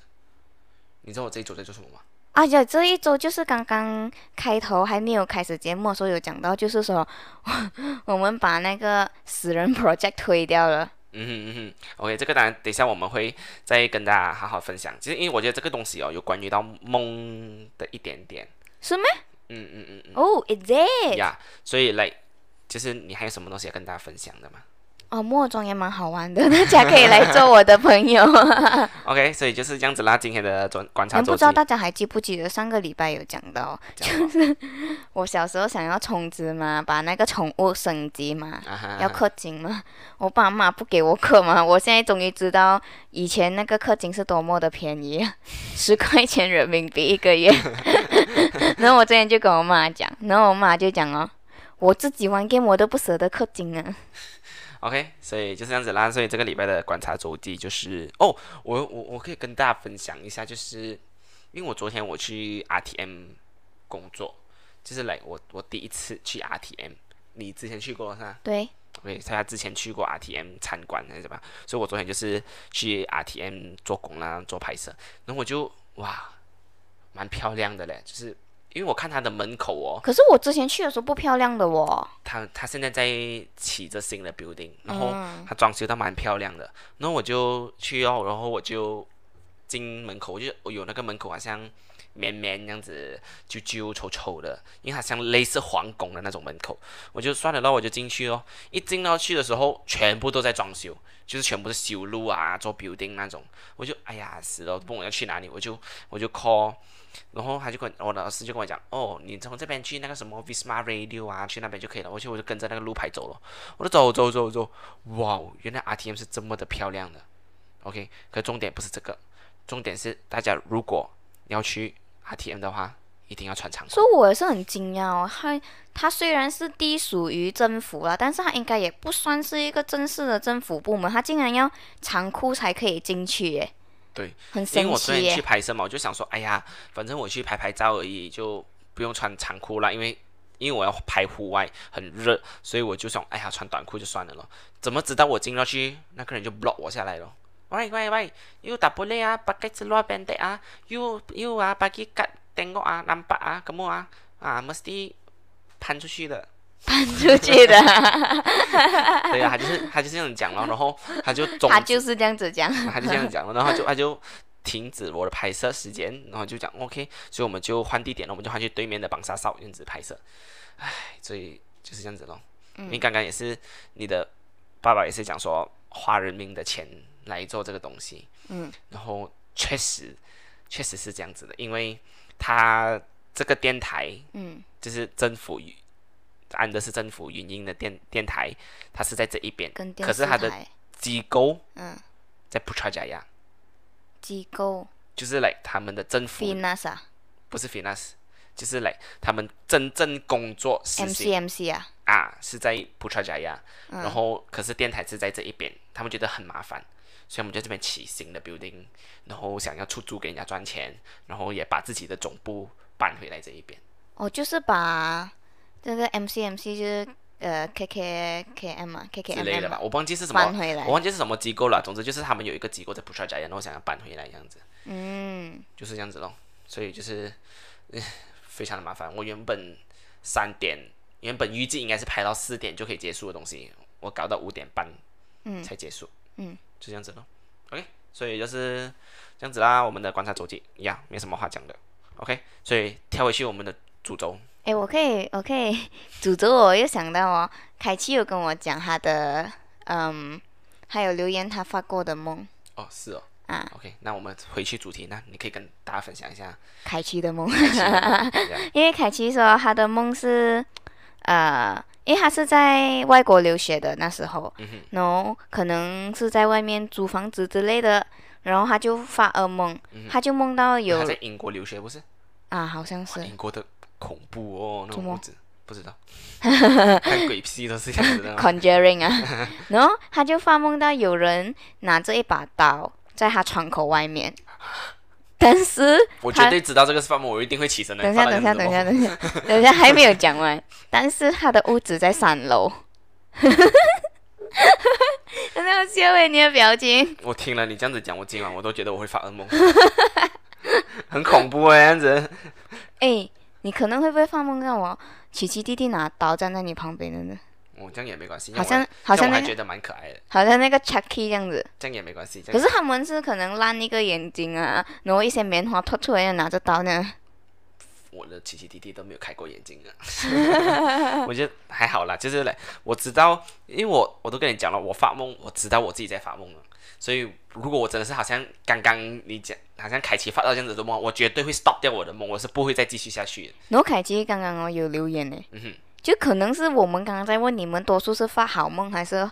[SPEAKER 1] 你知道我这一周在做什么吗？
[SPEAKER 2] 啊呀，这一周就是刚刚开头还没有开始节目的时候有讲到，就是说 我们把那个死人 project 推掉了。
[SPEAKER 1] 嗯哼嗯哼，OK，这个当然等一下我们会再跟大家好好分享。其实因为我觉得这个东西哦，有关于到梦的一点点。
[SPEAKER 2] 是吗？
[SPEAKER 1] 嗯嗯嗯嗯。
[SPEAKER 2] 哦，is it？
[SPEAKER 1] 呀，所以来，就是你还有什么东西要跟大家分享的吗？
[SPEAKER 2] 哦，末中也蛮好玩的，大家可以来做我的朋友。
[SPEAKER 1] OK，所以就是这样子啦。今天的观观察
[SPEAKER 2] 不知道大家还记不记得上个礼拜有讲到，
[SPEAKER 1] 就是
[SPEAKER 2] 我小时候想要充值嘛，把那个宠物升级嘛，
[SPEAKER 1] 啊
[SPEAKER 2] 要氪金嘛，我爸妈不给我氪嘛，我现在终于知道以前那个氪金是多么的便宜，十块钱人民币一个月。然后我之前就跟我妈讲，然后我妈就讲哦，我自己玩 game 我都不舍得氪金啊。
[SPEAKER 1] OK，所以就是这样子啦。所以这个礼拜的观察周记就是哦，我我我可以跟大家分享一下，就是因为我昨天我去 RTM 工作，就是来我我第一次去 RTM，你之前去过是吧
[SPEAKER 2] 对
[SPEAKER 1] ，？OK，他之前去过 RTM 参观还是什么，所以我昨天就是去 RTM 做工啦，做拍摄，然后我就哇，蛮漂亮的嘞，就是因为我看它的门口哦，
[SPEAKER 2] 可是我之前去的时候不漂亮的哦。
[SPEAKER 1] 它它现在在起着新的 building，然后
[SPEAKER 2] 嗯
[SPEAKER 1] 他装修的蛮漂亮的，然后我就去哦，然后我就进门口，我就我有那个门口好像绵绵这样子，旧旧丑丑的，因为它像类似皇宫的那种门口，我就算了那，我就进去哦。一进到去的时候，全部都在装修，就是全部是修路啊，做 building 那种，我就哎呀死了，不管我要去哪里，我就我就 call。然后他就跟我的老师就跟我讲，哦，你从这边去那个什么 Visma Radio 啊，去那边就可以了。我去我就跟着那个路牌走了，我就走走走走，哇，原来 RTM 是这么的漂亮的。OK，可重点不是这个，重点是大家如果要去 RTM 的话，一定要穿长裤。
[SPEAKER 2] 所以我也是很惊讶哦，它它虽然是隶属于政府啦，但是它应该也不算是一个正式的政府部门，它竟然要长裤才可以进去耶。
[SPEAKER 1] 对，
[SPEAKER 2] 很
[SPEAKER 1] 因为我昨天去。拍摄嘛，我就想说，哎呀，反正我去拍拍照而已，就不用穿长裤啦，因为因为我要拍户外，很热，所以我就想，哎呀，穿短裤就算了咯。怎么知道我进到去，那个人就 block 我下来了。喂喂喂，you tak boleh ah pakai seluar pendek ah. You you ah pagi kat tengok ah nampak ah kamu ah ah mesti 攀出去的。
[SPEAKER 2] 搬出去的，
[SPEAKER 1] 对啊，他就是他就是这样讲了，然后他就总
[SPEAKER 2] 他就是这样子讲。
[SPEAKER 1] 他就这样讲了，然后他就他就停止我的拍摄时间，然后就讲 OK，所以我们就换地点了，我们就换去对面的绑沙少这样子拍摄。唉，所以就是这样子咯。因为刚刚也是你的爸爸也是讲说花人民的钱来做这个东西，
[SPEAKER 2] 嗯，
[SPEAKER 1] 然后确实确实是这样子的，因为他这个电台
[SPEAKER 2] 嗯，
[SPEAKER 1] 就是政府安德斯政府运营的电电台，它是在这一边，
[SPEAKER 2] 跟电
[SPEAKER 1] 可是它的机构
[SPEAKER 2] 嗯。
[SPEAKER 1] 在普查加亚。
[SPEAKER 2] 机构。
[SPEAKER 1] 就是来他们的政府。
[SPEAKER 2] Finas 啊？
[SPEAKER 1] 不是 finance，就是来他们真正工作
[SPEAKER 2] ，MCMC 啊，
[SPEAKER 1] 啊是在普查加亚，
[SPEAKER 2] 嗯。
[SPEAKER 1] 然后可是电台是在这一边，他们觉得很麻烦，所以我们在这边起新的 building，然后想要出租给人家赚钱，然后也把自己的总部搬回来这一边。
[SPEAKER 2] 哦，就是把这个 MCMC 就是呃 KKKM 啊，KKM
[SPEAKER 1] 之类的吧，我忘记是什么，
[SPEAKER 2] 回来
[SPEAKER 1] 我，忘记是什么机构了。总之就是他们有一个机构在普查加亚，然后想要搬回来这样子，
[SPEAKER 2] 嗯，
[SPEAKER 1] 就是这样子咯。所以就是，呃非常的麻烦。我原本三点，原本预计应该是拍到四点就可以结束的东西，我搞到五点半，
[SPEAKER 2] 嗯
[SPEAKER 1] 才结束，
[SPEAKER 2] 嗯，
[SPEAKER 1] 就这样子咯。OK，所以就是这样子啦。我们的观察周记一样，没什么话讲的。OK，所以跳回去我们的主轴，
[SPEAKER 2] 诶，我可以，我可以，诅咒我又想到哦，凯奇有跟我讲他的，嗯，还有留言他发过的梦
[SPEAKER 1] 哦，是哦。
[SPEAKER 2] 啊
[SPEAKER 1] ，OK，那我们回去主题，那你可以跟大家分享一下
[SPEAKER 2] 凯奇的梦，因为凯奇说他的梦是，呃，因为他是在外国留学的那时候，
[SPEAKER 1] 嗯，
[SPEAKER 2] 然后可能是在外面租房子之类的，然后他就发噩梦，
[SPEAKER 1] 嗯
[SPEAKER 2] 他就梦到有
[SPEAKER 1] 他在英国留学不是？
[SPEAKER 2] 啊，好像是
[SPEAKER 1] 英国的恐怖哦，那种屋子不知道，看鬼戏都是这样子的。
[SPEAKER 2] Conjuring 啊，然后他就发梦到有人拿着一把刀在他窗口外面，但是
[SPEAKER 1] 我绝对知道这个是发梦，我一定会起身的。
[SPEAKER 2] 等一下，等一下，等一下，等一下，等一下，还没有讲完。但是他的屋子在三楼，很好笑诶，你的表情。
[SPEAKER 1] 我听了你这样子讲，我今晚我都觉得我会发噩梦，很恐怖哎，这样子。
[SPEAKER 2] 诶，你可能会不会发梦让我奇奇弟弟拿刀站在你旁边的呢？
[SPEAKER 1] 哦，这样也没关系，
[SPEAKER 2] 好像好像那个
[SPEAKER 1] 还觉得蛮可爱的，
[SPEAKER 2] 好像那个 Chucky 这样子。
[SPEAKER 1] 这样也没关系。
[SPEAKER 2] 可是他们是可能烂一个眼睛啊，然后一些棉花脱出来，拿着刀呢。
[SPEAKER 1] 我的奇奇弟弟都没有开过眼睛啊，我觉得还好啦，就是嘞我知道，因为我我都跟你讲了，我发梦，我知道我自己在发梦了，所以如果我真的是好像刚刚你讲，好像凯奇发到这样子的梦，我绝对会 stop 掉我的梦，我是不会再继续下去的。
[SPEAKER 2] 然后凯奇刚刚哦有留言呢，
[SPEAKER 1] 嗯哼，
[SPEAKER 2] 就可能是我们刚刚在问你们多数是发好梦还是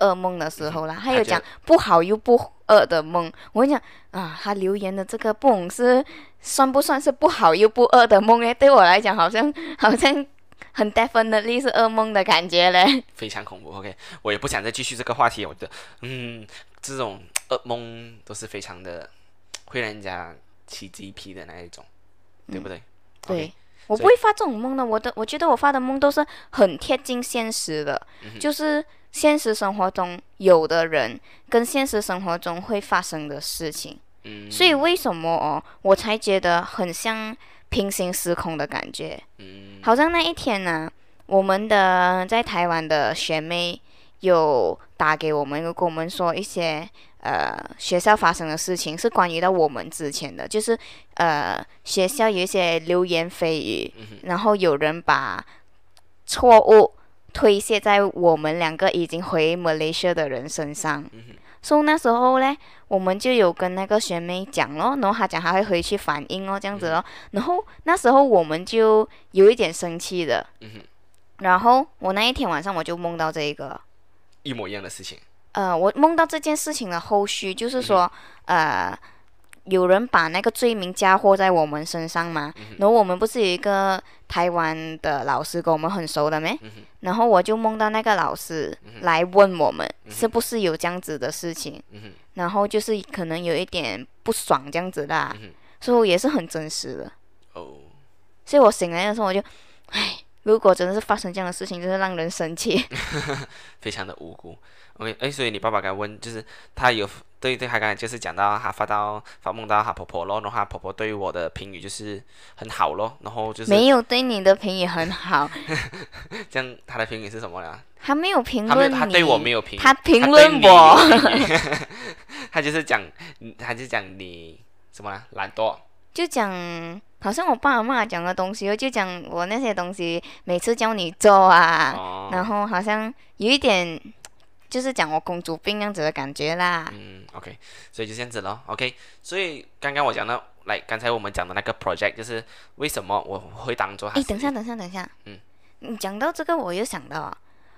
[SPEAKER 2] 噩梦的时候啦，还有讲不好又不噩的梦。我跟你讲啊，他留言的这个梦是算不算是不好又不噩的梦诶？对我来讲，好像 好像很 definitely 是噩梦的感觉嘞。
[SPEAKER 1] 非常恐怖。OK，我也不想再继续这个话题，我觉得，嗯，这种噩梦都是非常的会让人家起鸡皮的那一种，对不对？
[SPEAKER 2] 对。我不会发这种梦的，我的我觉得我发的梦都是很贴近现实的，
[SPEAKER 1] 嗯
[SPEAKER 2] 就是现实生活中有的人跟现实生活中会发生的事情。
[SPEAKER 1] 嗯，
[SPEAKER 2] 所以为什么哦，我才觉得很像平行时空的感觉，
[SPEAKER 1] 嗯。
[SPEAKER 2] 好像那一天呢、我们的在台湾的学妹有打给我们，有跟我们说一些呃学校发生的事情，是关于到我们之前的，就是呃学校有一些流言蜚语，然后有人把错误推卸在我们两个已经回马来西亚的人身上。所以那时候呢，我们就有跟那个学妹讲咯，然后她讲她会回去反映哦，这样子咯。然后那时候我们就有一点生气的。然后我那一天晚上我就梦到这一个，
[SPEAKER 1] 一模一样的事情。
[SPEAKER 2] 呃，我梦到这件事情的后续就是说，呃，有人把那个罪名嫁祸在我们身上嘛。然后我们不是有一个台湾的老师跟我们很熟的没？然后我就梦到那个老师来问我们是不是有这样子的事情，然后就是可能有一点不爽这样子啦，所以也是很真实的。
[SPEAKER 1] 哦，
[SPEAKER 2] 所以我醒来的时候我就，唉，如果真的是发生这样的事情，真是让人生气。
[SPEAKER 1] 非常的无辜。OK，哎，所以你爸爸刚问，就是他有对对，他刚才就是讲到他发到发梦到他婆婆咯，然后他婆婆对我的评语就是很好咯，然后就是
[SPEAKER 2] 没有对你的评语很好，
[SPEAKER 1] 这样，他的评语是什么呢？
[SPEAKER 2] 他没有评论，
[SPEAKER 1] 他对我没有评语，
[SPEAKER 2] 他评论
[SPEAKER 1] 你
[SPEAKER 2] 我。
[SPEAKER 1] 他就是讲，他就讲你什么呢？懒惰。
[SPEAKER 2] 就讲，好像我爸妈讲的东西哦，就讲我那些东西每次叫你做啊，
[SPEAKER 1] 哦，
[SPEAKER 2] 然后好像有一点，就是讲我公主病样子的感觉啦。
[SPEAKER 1] 嗯，OK，所以就这样子咯。OK，所以刚刚我讲到，来，刚才我们讲的那个 project 就是为什么我会当做它
[SPEAKER 2] 诶，
[SPEAKER 1] 是
[SPEAKER 2] 等一下，等一下，等一下，
[SPEAKER 1] 嗯，
[SPEAKER 2] 你讲到这个，我又想到啊，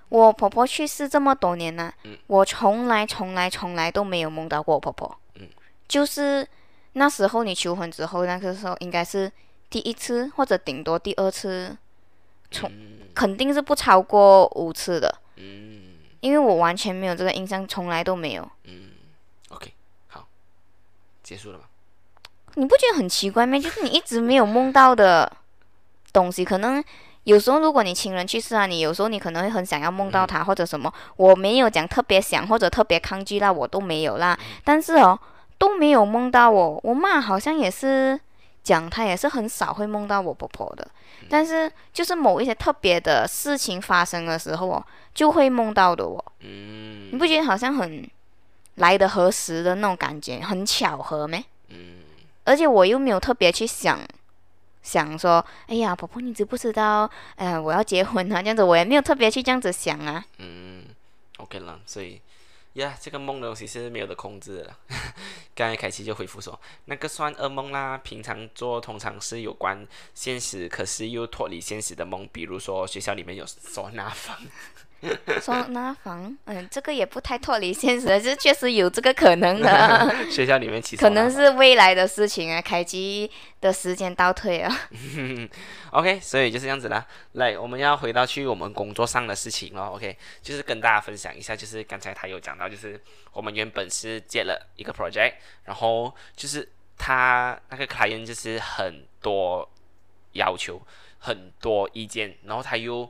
[SPEAKER 2] 我婆婆去世这么多年了，
[SPEAKER 1] 嗯。
[SPEAKER 2] 我从来从来从来都没有梦到过我婆婆，
[SPEAKER 1] 嗯，
[SPEAKER 2] 就是那时候你求婚之后，那个时候应该是第一次或者顶多第二次，从、肯定是不超过五次的，
[SPEAKER 1] 嗯
[SPEAKER 2] 因为我完全没有这个印象，从来都没有。
[SPEAKER 1] 嗯，OK，好，结束了吗？
[SPEAKER 2] 你不觉得很奇怪吗？就是你一直没有梦到的东西，可能有时候如果你亲人去世啊，你有时候你可能会很想要梦到他、或者什么。我没有讲特别想或者特别抗拒啦，我都没有啦。但是哦，都没有梦到我。我妈好像也是讲，她也是很少会梦到我婆婆的。但是就是某一些特别的事情发生的时候哦，就会梦到的我。
[SPEAKER 1] 嗯
[SPEAKER 2] 你不觉得好像很来的合时的那种感觉，很巧合没？
[SPEAKER 1] 嗯
[SPEAKER 2] 而且我又没有特别去想，想说，哎呀，婆婆，你知不知道？呃，我要结婚啊，这样子，我也没有特别去这样子想啊。
[SPEAKER 1] 嗯，OK 了，所以呀，这个梦的东西是没有的控制的。刚才凯奇就回复说，那个算噩梦啦，平常做通常是有关现实，可是又脱离现实的梦，比如说学校里面有收纳房。
[SPEAKER 2] 说那房，嗯，这个也不太脱离现实，这确实有这个可能的，
[SPEAKER 1] 学校里面其实
[SPEAKER 2] 可能是未来的事情啊，开机的时间倒退啊。
[SPEAKER 1] OK，所以就是这样子啦。来，我们要回到去我们工作上的事情咯。OK，就是跟大家分享一下，就是刚才他有讲到，就是我们原本是接了一个 project，然后就是他那个 client 就是很多要求，很多意见，然后他又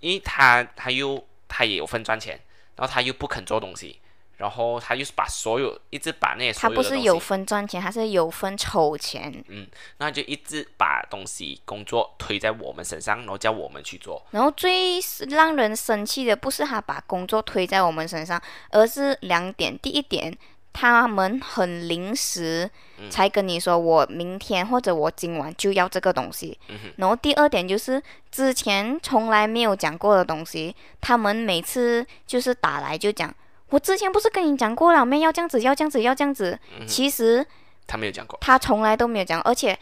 [SPEAKER 1] 因为他他又他也有份赚钱，然后他又不肯做东西，然后他就是把所有一直把那些
[SPEAKER 2] 他不是有份赚钱，他是有份筹钱。
[SPEAKER 1] 嗯那就一直把东西工作推在我们身上，然后叫我们去做。
[SPEAKER 2] 然后最让人生气的不是他把工作推在我们身上，而是两点。第一点，他们很临时才跟你说我明天或者我今晚就要这个东西。然后第二点就是之前从来没有讲过的东西，他们每次就是打来就讲，我之前不是跟你讲过了，没要这样子，要这样子，要这样子。其实
[SPEAKER 1] 他没有讲过，
[SPEAKER 2] 他从来都没有讲，而且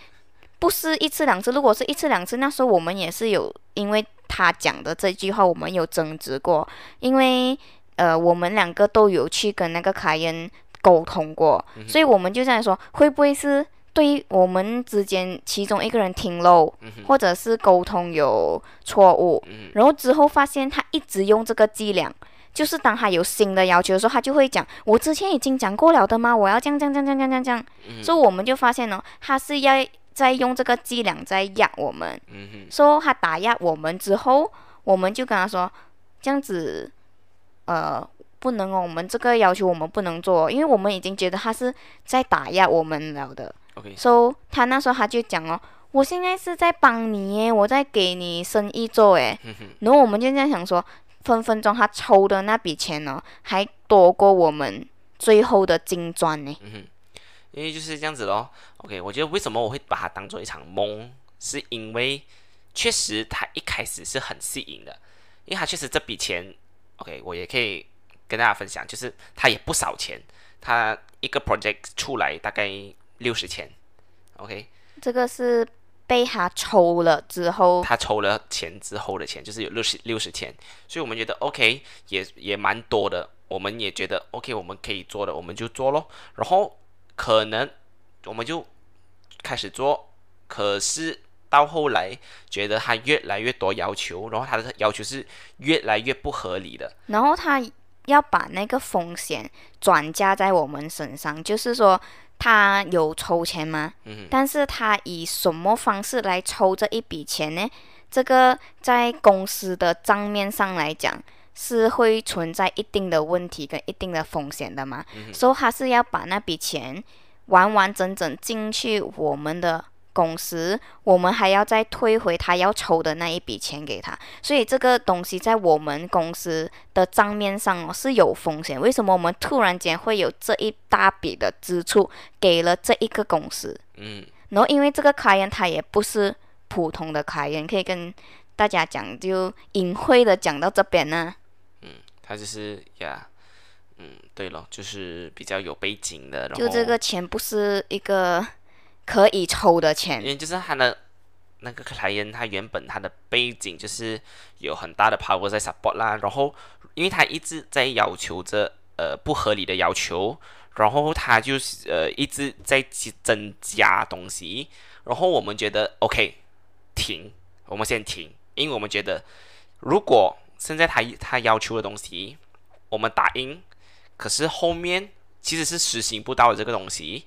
[SPEAKER 2] 不是一次两次。如果是一次两次，那时候我们也是有因为他讲的这句话，我们有争执过，因为呃，我们两个都有去跟那个凯恩沟通过，所以我们就在说，会不会是对于我们之间其中一个人听漏，或者是沟通有错误，然后之后发现他一直用这个伎俩。就是当他有新的要求的时候，他就会讲：“我之前已经讲过了的吗？我要这样这样这样这样这样这样。”所以我们就发现呢，他是要在用这个伎俩在压我们。说他打压我们之后，我们就跟他说：“这样子，呃，不能哦，我们这个要求我们不能做，因为我们已经觉得他是在打压我们了的。”
[SPEAKER 1] OK，
[SPEAKER 2] 所以他那时候他就讲哦：“我现在是在帮你耶，我在给你生意做诶。”然后我们就这样想说。分分钟他抽的那笔钱呢，还多过我们最后的金砖呢。
[SPEAKER 1] 嗯哼，因为就是这样子咯。OK，我觉得为什么我会把它当做一场梦，是因为确实他一开始是很吸引的，因为他确实这笔钱，OK，我也可以跟大家分享，就是他也不少钱，他一个 project 出来大概六十千，OK，
[SPEAKER 2] 这个是。被他抽了之后，
[SPEAKER 1] 他抽了钱之后的钱就是有六十六十千，所以我们觉得 OK 也也蛮多的，我们也觉得 OK 我们可以做的我们就做咯，然后可能我们就开始做，可是到后来觉得他越来越多要求，然后他的要求是越来越不合理的，
[SPEAKER 2] 然后他要把那个风险转嫁在我们身上，就是说。他有抽钱吗？但是他以什么方式来抽这一笔钱呢？这个在公司的账面上来讲是会存在一定的问题跟一定的风险的嘛？所以他是要把那笔钱完完整整进去我们的。公司，我们还要再退回他要抽的那一笔钱给他，所以这个东西在我们公司的账面上哦是有风险。为什么我们突然间会有这一大笔的支出给了这一个公司？
[SPEAKER 1] 嗯，
[SPEAKER 2] 然后因为这个卡宴他也不是普通的卡宴，可以跟大家讲，就隐晦的讲到这边呢。
[SPEAKER 1] 嗯，他就是呀，嗯，对了，就是比较有背景的。
[SPEAKER 2] 就这个钱不是一个。可以抽的钱，
[SPEAKER 1] 因为就是他的那个克莱恩，他原本他的背景就是有很大的 power 在 support 啦，然后因为他一直在要求着呃不合理的要求，然后他就是呃一直在增加东西，然后我们觉得 OK 停，我们先停，因为我们觉得如果现在他他要求的东西我们答应，可是后面其实是实行不到的这个东西。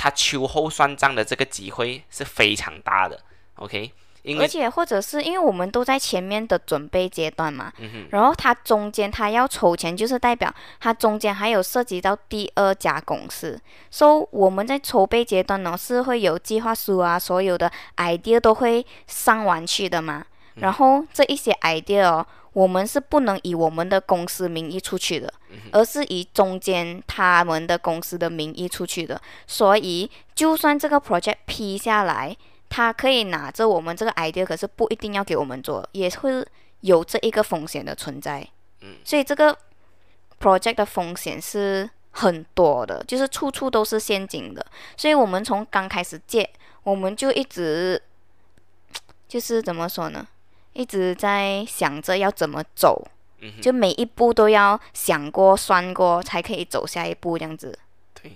[SPEAKER 1] 他秋后算账的这个机会是非常大的，OK，
[SPEAKER 2] 而且或者是因为我们都在前面的准备阶段嘛，然后他中间他要筹钱，就是代表他中间还有涉及到第二家公司，所以我们在筹备阶段呢是会有计划书啊，所有的 idea 都会上完去的嘛，然后这一些 idea 哦。我们是不能以我们的公司名义出去的，而是以中间他们的公司的名义出去的。所以，就算这个 project 批下来，他可以拿着我们这个 idea，可是不一定要给我们做，也会有这一个风险的存在。嗯所以这个 project 的风险是很多的，就是处处都是陷阱的。所以我们从刚开始借，我们就一直就是怎么说呢？一直在想着要怎么走，就每一步都要想过、算过，才可以走下一步这样子。
[SPEAKER 1] 对，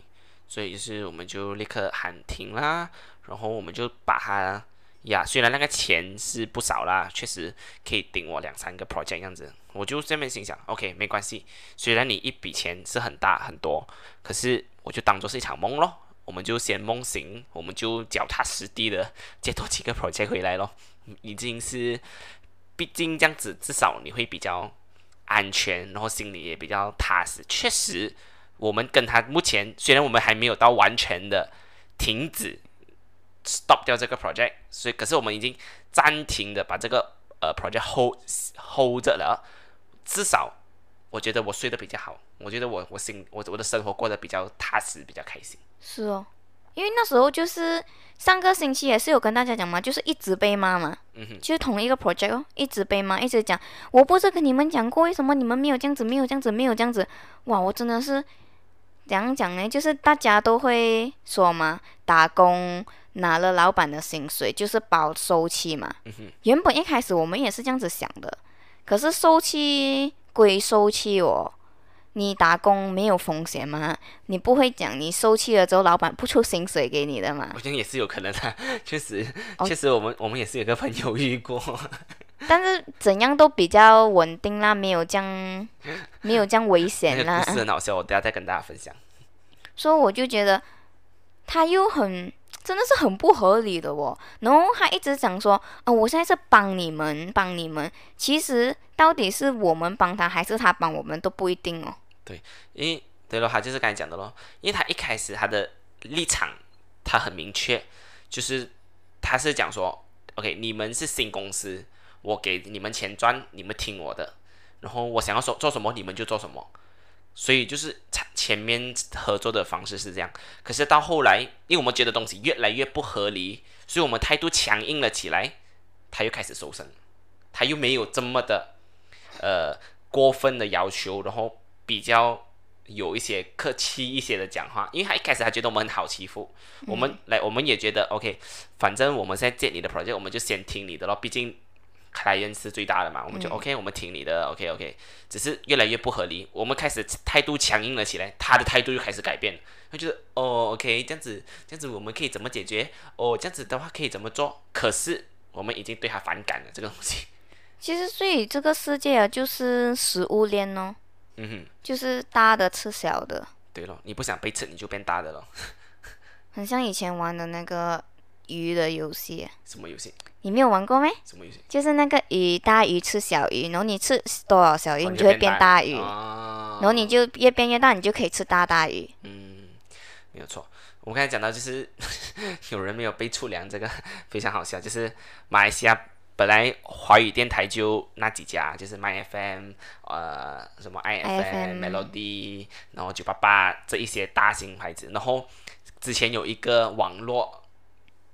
[SPEAKER 1] 所以就是我们就立刻喊停啦，然后我们就把它呀，虽然那个钱是不少啦，确实可以顶我两三个 project 这样子。我就这边心想，OK，没关系，虽然你一笔钱是很大很多，可是我就当做是一场梦咯。我们就先梦醒，我们就脚踏实地的接多几个 project 回来咯。已经是，毕竟这样子，至少你会比较安全，然后心里也比较踏实。确实，我们跟他目前虽然我们还没有到完全的停止 stop 掉这个 project，所以可是我们已经暂停的把这个呃 project hold hold 着了。至少我觉得我睡得比较好，我觉得我我心我我的生活过得比较踏实，比较开心。
[SPEAKER 2] 是哦，因为那时候就是上个星期也是有跟大家讲嘛，就是一直被骂嘛，就是同一个 project 哦，一直被骂，一直讲，我不是跟你们讲过，为什么你们没有这样子，没有这样子，没有这样子？哇，我真的是怎样讲呢？就是大家都会说嘛，打工拿了老板的薪水就是包收气嘛。原本一开始我们也是这样子想的，可是收气归收气哦，你打工没有风险吗？你不会讲你收气了之后老板不出薪水给你的嘛？
[SPEAKER 1] 我觉得也是有可能的，确实
[SPEAKER 2] 哦
[SPEAKER 1] 确实我们我们也是有个朋友遇过。
[SPEAKER 2] 但是怎样都比较稳定啦，没有这样，没有这样危险啦
[SPEAKER 1] 个故。事很好笑，我等下再跟大家分享。
[SPEAKER 2] 所以我就觉得他又很真的是很不合理的哦。然后他一直讲说，啊、我现在是帮你们，帮你们。其实到底是我们帮他，还是他帮我们都不一定哦。
[SPEAKER 1] 对因为对咯，他就是刚才讲的咯，因为他一开始他的立场他很明确，就是他是讲说，OK，你们是新公司，我给你们钱赚，你们听我的，然后我想要说做什么你们就做什么，所以就是前前面合作的方式是这样，可是到后来，因为我们觉得东西越来越不合理，所以我们态度强硬了起来，他又开始收声，他又没有这么的呃过分的要求，然后比较有一些客气一些的讲话，因为他一开始他觉得我们很好欺负，我们来我们也觉得 OK，反正我们现在接你的 project，我们就先听你的咯，毕竟 client 是最大的嘛，我们就 OK，、我们听你的 OK OK，只是越来越不合理，我们开始态度强硬了起来，他的态度又开始改变，他觉得哦 OK 这样子这样子我们可以怎么解决？哦这样子的话可以怎么做？可是我们已经对他反感了这个东西，
[SPEAKER 2] 其实，所以这个世界啊，就是食物链哦，
[SPEAKER 1] 嗯哼，
[SPEAKER 2] 就是大的吃小的，
[SPEAKER 1] 对了，你不想被吃你就变大的了，
[SPEAKER 2] 很像以前玩的那个鱼的游戏，
[SPEAKER 1] 什么游戏？
[SPEAKER 2] 你没有玩过没？
[SPEAKER 1] 什么游戏？
[SPEAKER 2] 就是那个鱼，大鱼吃小鱼，然后你吃多少小鱼，
[SPEAKER 1] 哦
[SPEAKER 2] 你就会变大鱼，
[SPEAKER 1] 哦
[SPEAKER 2] 然后你就越变越大，你就可以吃大大鱼。
[SPEAKER 1] 嗯，没有错。我们刚才讲到，就是 有人没有被出粮，这个非常好笑。就是马来西亚本来华语电台就那几家，就是 My FM，呃，什么 IFM、Melody，然后九八八这一些大型牌子。然后之前有一个网络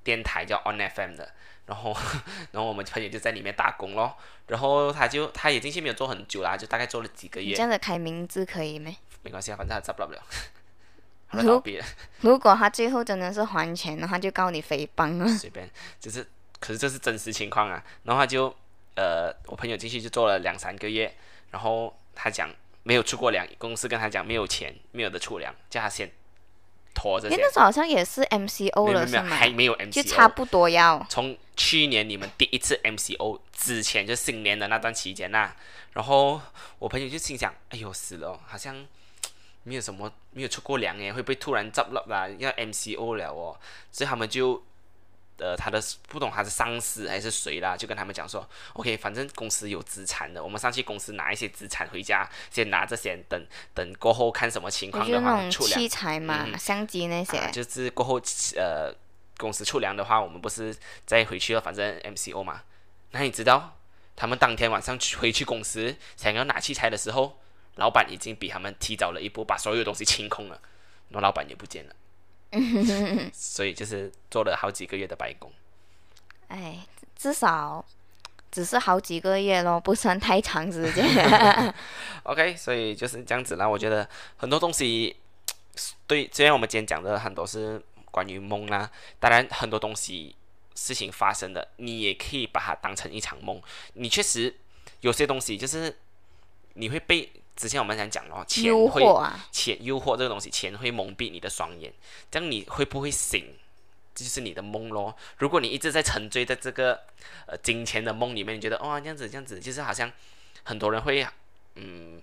[SPEAKER 1] 电台叫 On FM 的，然后 然后我们朋友就在里面打工咯。然后他就他也进去没有做很久啦，就大概做了几个月
[SPEAKER 2] 你这，样子开名字可以没？
[SPEAKER 1] 没关系啊，反正他找不了 了，
[SPEAKER 2] 如
[SPEAKER 1] 倒闭了。
[SPEAKER 2] 如果他最后真的是还钱了，他就告你诽谤了。
[SPEAKER 1] 随便，就是，可是这是真实情况啊。然后他就，呃，我朋友进去就做了两三个月，然后他讲没有出过粮，公司跟他讲没有钱，没有的出粮，叫他先拖着。
[SPEAKER 2] 因为那时候好像也是 MCO 了，是吗？
[SPEAKER 1] 还没有 MCO，
[SPEAKER 2] 就差不多要。
[SPEAKER 1] 从去年你们第一次 MCO 之前，就新年的那段期间呐、然后我朋友就心想，哎呦死了哦，好像没有什么没有出过粮耶，会不会突然 drop 了啦？要 MCO 了哦，所以他们就。呃，他的不懂他是上司还是谁啦，就跟他们讲说，OK，反正公司有资产的，我们上去公司拿一些资产回家，先拿这些，等等过后看什么情况的话出粮
[SPEAKER 2] 器材嘛，
[SPEAKER 1] 嗯
[SPEAKER 2] 相机那些。
[SPEAKER 1] 啊，就是过后呃公司出粮的话，我们不是再回去了，反正 MCO 嘛。那你知道他们当天晚上去回去公司想要拿器材的时候，老板已经比他们提早了一步，把所有东西清空了，然后老板也不见了。所以就是做了好几个月的白工。
[SPEAKER 2] 哎，至少只是好几个月咯，不算太长时间。
[SPEAKER 1] OK，所以就是这样子啦。我觉得很多东西，对，虽然我们今天讲的很多是关于梦啦，当然很多东西事情发生的，你也可以把它当成一场梦。你确实有些东西就是你会被之前我们讲讲哦，钱
[SPEAKER 2] 诱
[SPEAKER 1] 会钱诱惑这个东西，钱会蒙蔽你的双眼，这样你会不会醒？这就是你的梦咯。如果你一直在沉醉在这个呃金钱的梦里面，你觉得哇、这样子这样子，就是好像很多人会嗯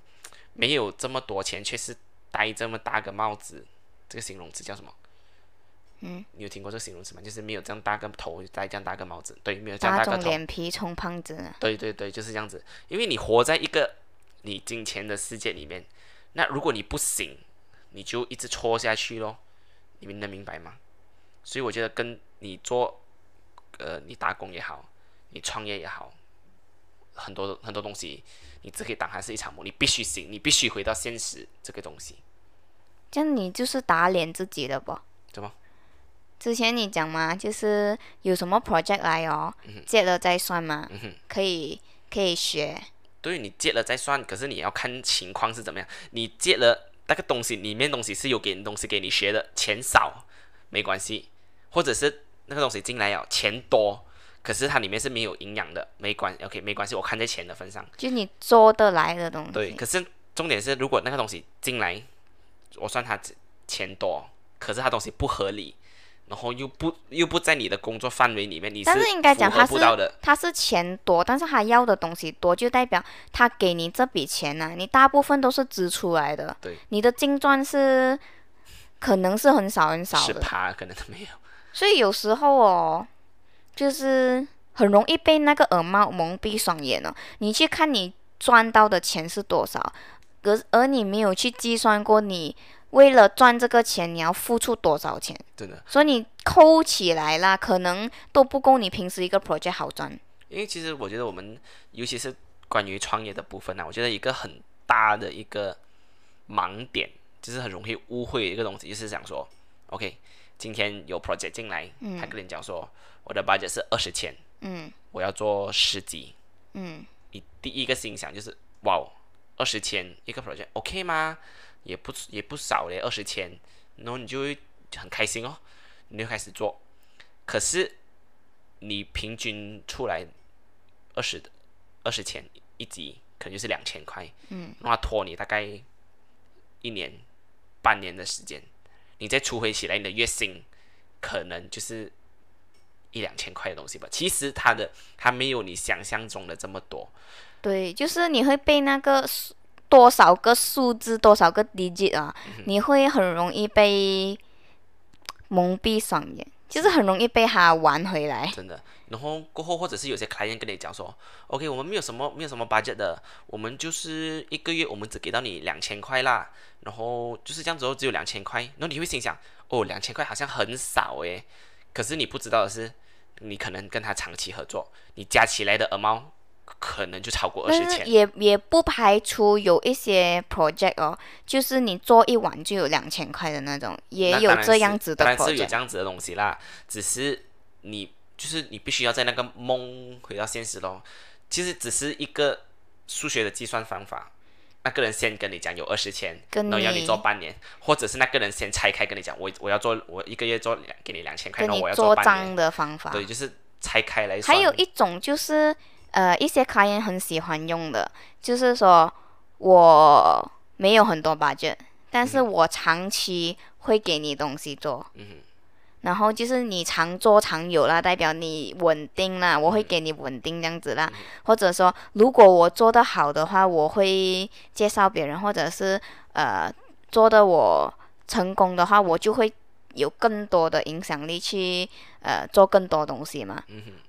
[SPEAKER 1] 没有这么多钱，却是戴这么大个帽子，这个形容词叫什么？
[SPEAKER 2] 嗯，
[SPEAKER 1] 你有听过这个形容词吗？就是没有这样大个头，戴这样大个帽子，对，没有这样
[SPEAKER 2] 大
[SPEAKER 1] 大个头，
[SPEAKER 2] 脸皮充胖子啊。
[SPEAKER 1] 对对对，就是这样子。因为你活在一个你金钱的世界里面。那如果你不行，你就一直戳下去咯，你们能明白吗？所以我觉得跟你做，呃，你打工也好，你创业也好，很多很多东西，你只可以当还是一场梦，你必须行，你必须回到现实这个东西。
[SPEAKER 2] 这样你就是打脸自己了不？
[SPEAKER 1] 怎么？
[SPEAKER 2] 之前你讲嘛，就是有什么 project 来哦，接了再算嘛，可以可以学。
[SPEAKER 1] 对，你借了再算，可是你要看情况是怎么样。你借了那个东西里面东西是有给东西给你学的，钱少没关系，或者是那个东西进来了钱多，可是它里面是没有营养的，没关 OK 没关系，我看在钱的份上。
[SPEAKER 2] 就你做得来的东西。
[SPEAKER 1] 对，可是重点是，如果那个东西进来，我算它钱多，可是它东西不合理。然后又不又不在你的工作范围里面，你
[SPEAKER 2] 但是应该讲他是
[SPEAKER 1] 的。
[SPEAKER 2] 他是钱多，但是他要的东西多，就代表他给你这笔钱呢，你大部分都是支出来的。
[SPEAKER 1] 对。
[SPEAKER 2] 你的净赚是可能是很少很少的。
[SPEAKER 1] 十趴可能都没有。
[SPEAKER 2] 所以有时候哦，就是很容易被那个耳帽蒙蔽双眼哦。你去看你赚到的钱是多少，而而你没有去计算过你。为了赚这个钱，你要付出多少钱？
[SPEAKER 1] 真的，
[SPEAKER 2] 所以你扣起来啦，可能都不够你平时一个 project 好赚。
[SPEAKER 1] 因为其实我觉得我们，尤其是关于创业的部分呢，我觉得一个很大的一个盲点，就是很容易误会一个东西，就是想说，OK，今天有 project 进来，嗯他跟你讲说，我的 budget 是二十千，嗯，我要做十集，嗯，你第一个心想就是，哇，二十千一个 project，OK 吗？也不也不少嘞，二十千，然后你就会很开心哦，你就开始做。可是你平均出来二十的二十千一集，可能就是两千块，嗯，那拖你大概一年半年的时间，你再除回起来，你的月薪可能就是一两千块的东西吧。其实它的它没有你想象中的这么多。
[SPEAKER 2] 对，就是你会被那个。多少个数字，多少个 digit 啊？你会很容易被蒙蔽双眼，就是很容易被他玩回来。
[SPEAKER 1] 真的，然后过后或者是有些 client 跟你讲说，OK，我们没有什么没有什么 budget 的，我们就是一个月我们只给到你两千块啦，然后就是这样子哦，只有两千块，然后你会心想，哦，两千块好像很少诶，可是你不知道的是，你可能跟他长期合作，你加起来的 amount。可能就超过二十千，
[SPEAKER 2] 也也不排除有一些 project 哦，就是你做一晚就有两千块的那种，也有这样子的
[SPEAKER 1] 然是有这样子的东西啦，只是你就是你必须要在那个梦回到现实咯。其实只是一个数学的计算方法，那个人先跟你讲有二十千，然后要你做半年，或者是那个人先拆开跟你讲，我我要做我一个月做两给你两千块，然后我要
[SPEAKER 2] 做
[SPEAKER 1] 半年
[SPEAKER 2] 的方法，
[SPEAKER 1] 对，就是拆开来。
[SPEAKER 2] 还有一种就是。呃，一些客人很喜欢用的，就是说我没有很多 budget，但是我长期会给你东西做，然后就是你常做常有啦，代表你稳定啦，我会给你稳定这样子啦，或者说如果我做得好的话，我会介绍别人，或者是呃做的我成功的话，我就会有更多的影响力去呃做更多东西嘛，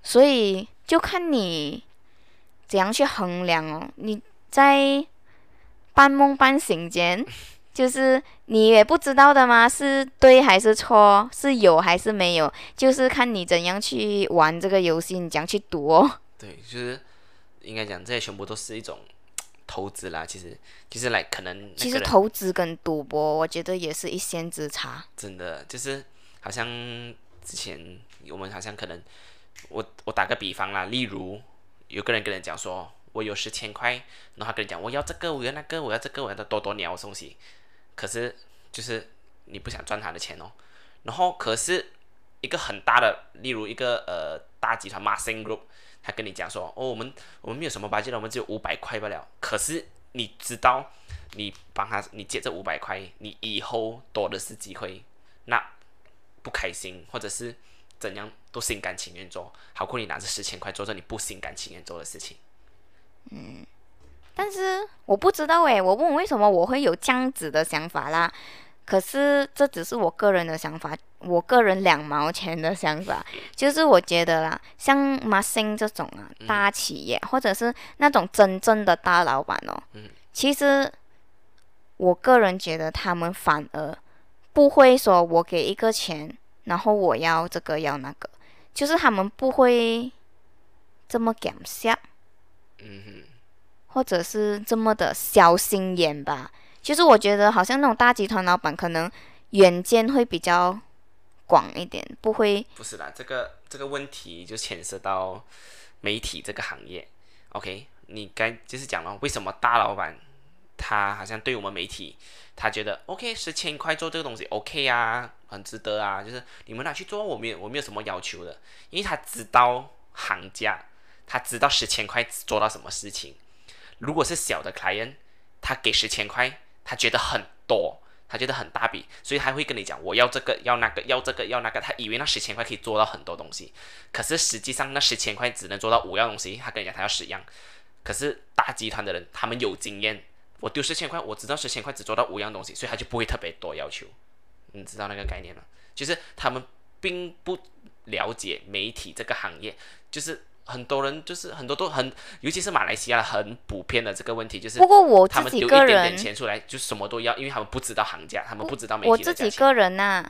[SPEAKER 2] 所以就看你。怎样去衡量哦？你在半梦半醒间，就是你也不知道的吗？是对还是错？是有还是没有？就是看你怎样去玩这个游戏，你怎样去赌哦。
[SPEAKER 1] 对，就是应该讲这些全部都是一种投资啦。其实，其实来可能
[SPEAKER 2] 其实投资跟赌博，我觉得也是一线之差。
[SPEAKER 1] 真的，就是好像之前我们好像可能，我我打个比方啦，例如。有个人跟人讲说，我有十千块，然后他跟你讲，我要这个，我要那个，我要这个，我要多多鸟东西。可是就是你不想赚他的钱哦。然后可是一个很大的，例如一个呃大集团 m a s i n Group，他跟你讲说，哦，我们我们没有什么八千了，我们只有五百块不了。可是你知道，你帮他，你借这五百块，你以后多的是机会，那不开心，或者是。怎样都心甘情愿做好过你拿着十千块做着你不心甘情愿做的事情。
[SPEAKER 2] 嗯，但是我不知道诶，我问为什么我会有这样子的想法啦？可是这只是我个人的想法，我个人两毛钱的想法，就是我觉得啦，像马星这种啊大企业，或者是那种真正的大老板哦，嗯其实我个人觉得他们反而不会说我给一个钱，然后我要这个要那个，就是他们不会这么感下，
[SPEAKER 1] 嗯哼，
[SPEAKER 2] 或者是这么的小心眼吧。就是我觉得好像那种大集团老板可能远见会比较广一点，不会
[SPEAKER 1] 不是啦，这个这个问题就牵涉到媒体这个行业。OK，你该就是讲了为什么大老板他好像对我们媒体，他觉得 OK 十千块做这个东西 OK 啊，很值得啊，就是你们拿去做，我没有我没有什么要求的，因为他知道行价，他知道十千块做到什么事情。如果是小的 client，他给十千块。他觉得很多，他觉得很大笔，所以他会跟你讲我要这个要那个要这个要那个，他以为那十千块可以做到很多东西，可是实际上那十千块只能做到五样东西。他跟你讲他要十样，可是大集团的人他们有经验，我丢十千块，我知道十千块只做到五样东西，所以他就不会特别多要求。你知道那个概念吗？就是他们并不了解媒体这个行业，就是。很多人就是很多都很，尤其是马来西亚很普遍的这个问题就是，
[SPEAKER 2] 不过我
[SPEAKER 1] 他们丢一点点钱出来就什么都要，因为他们不知道行价，他们不知道媒体
[SPEAKER 2] 我自己个人呐，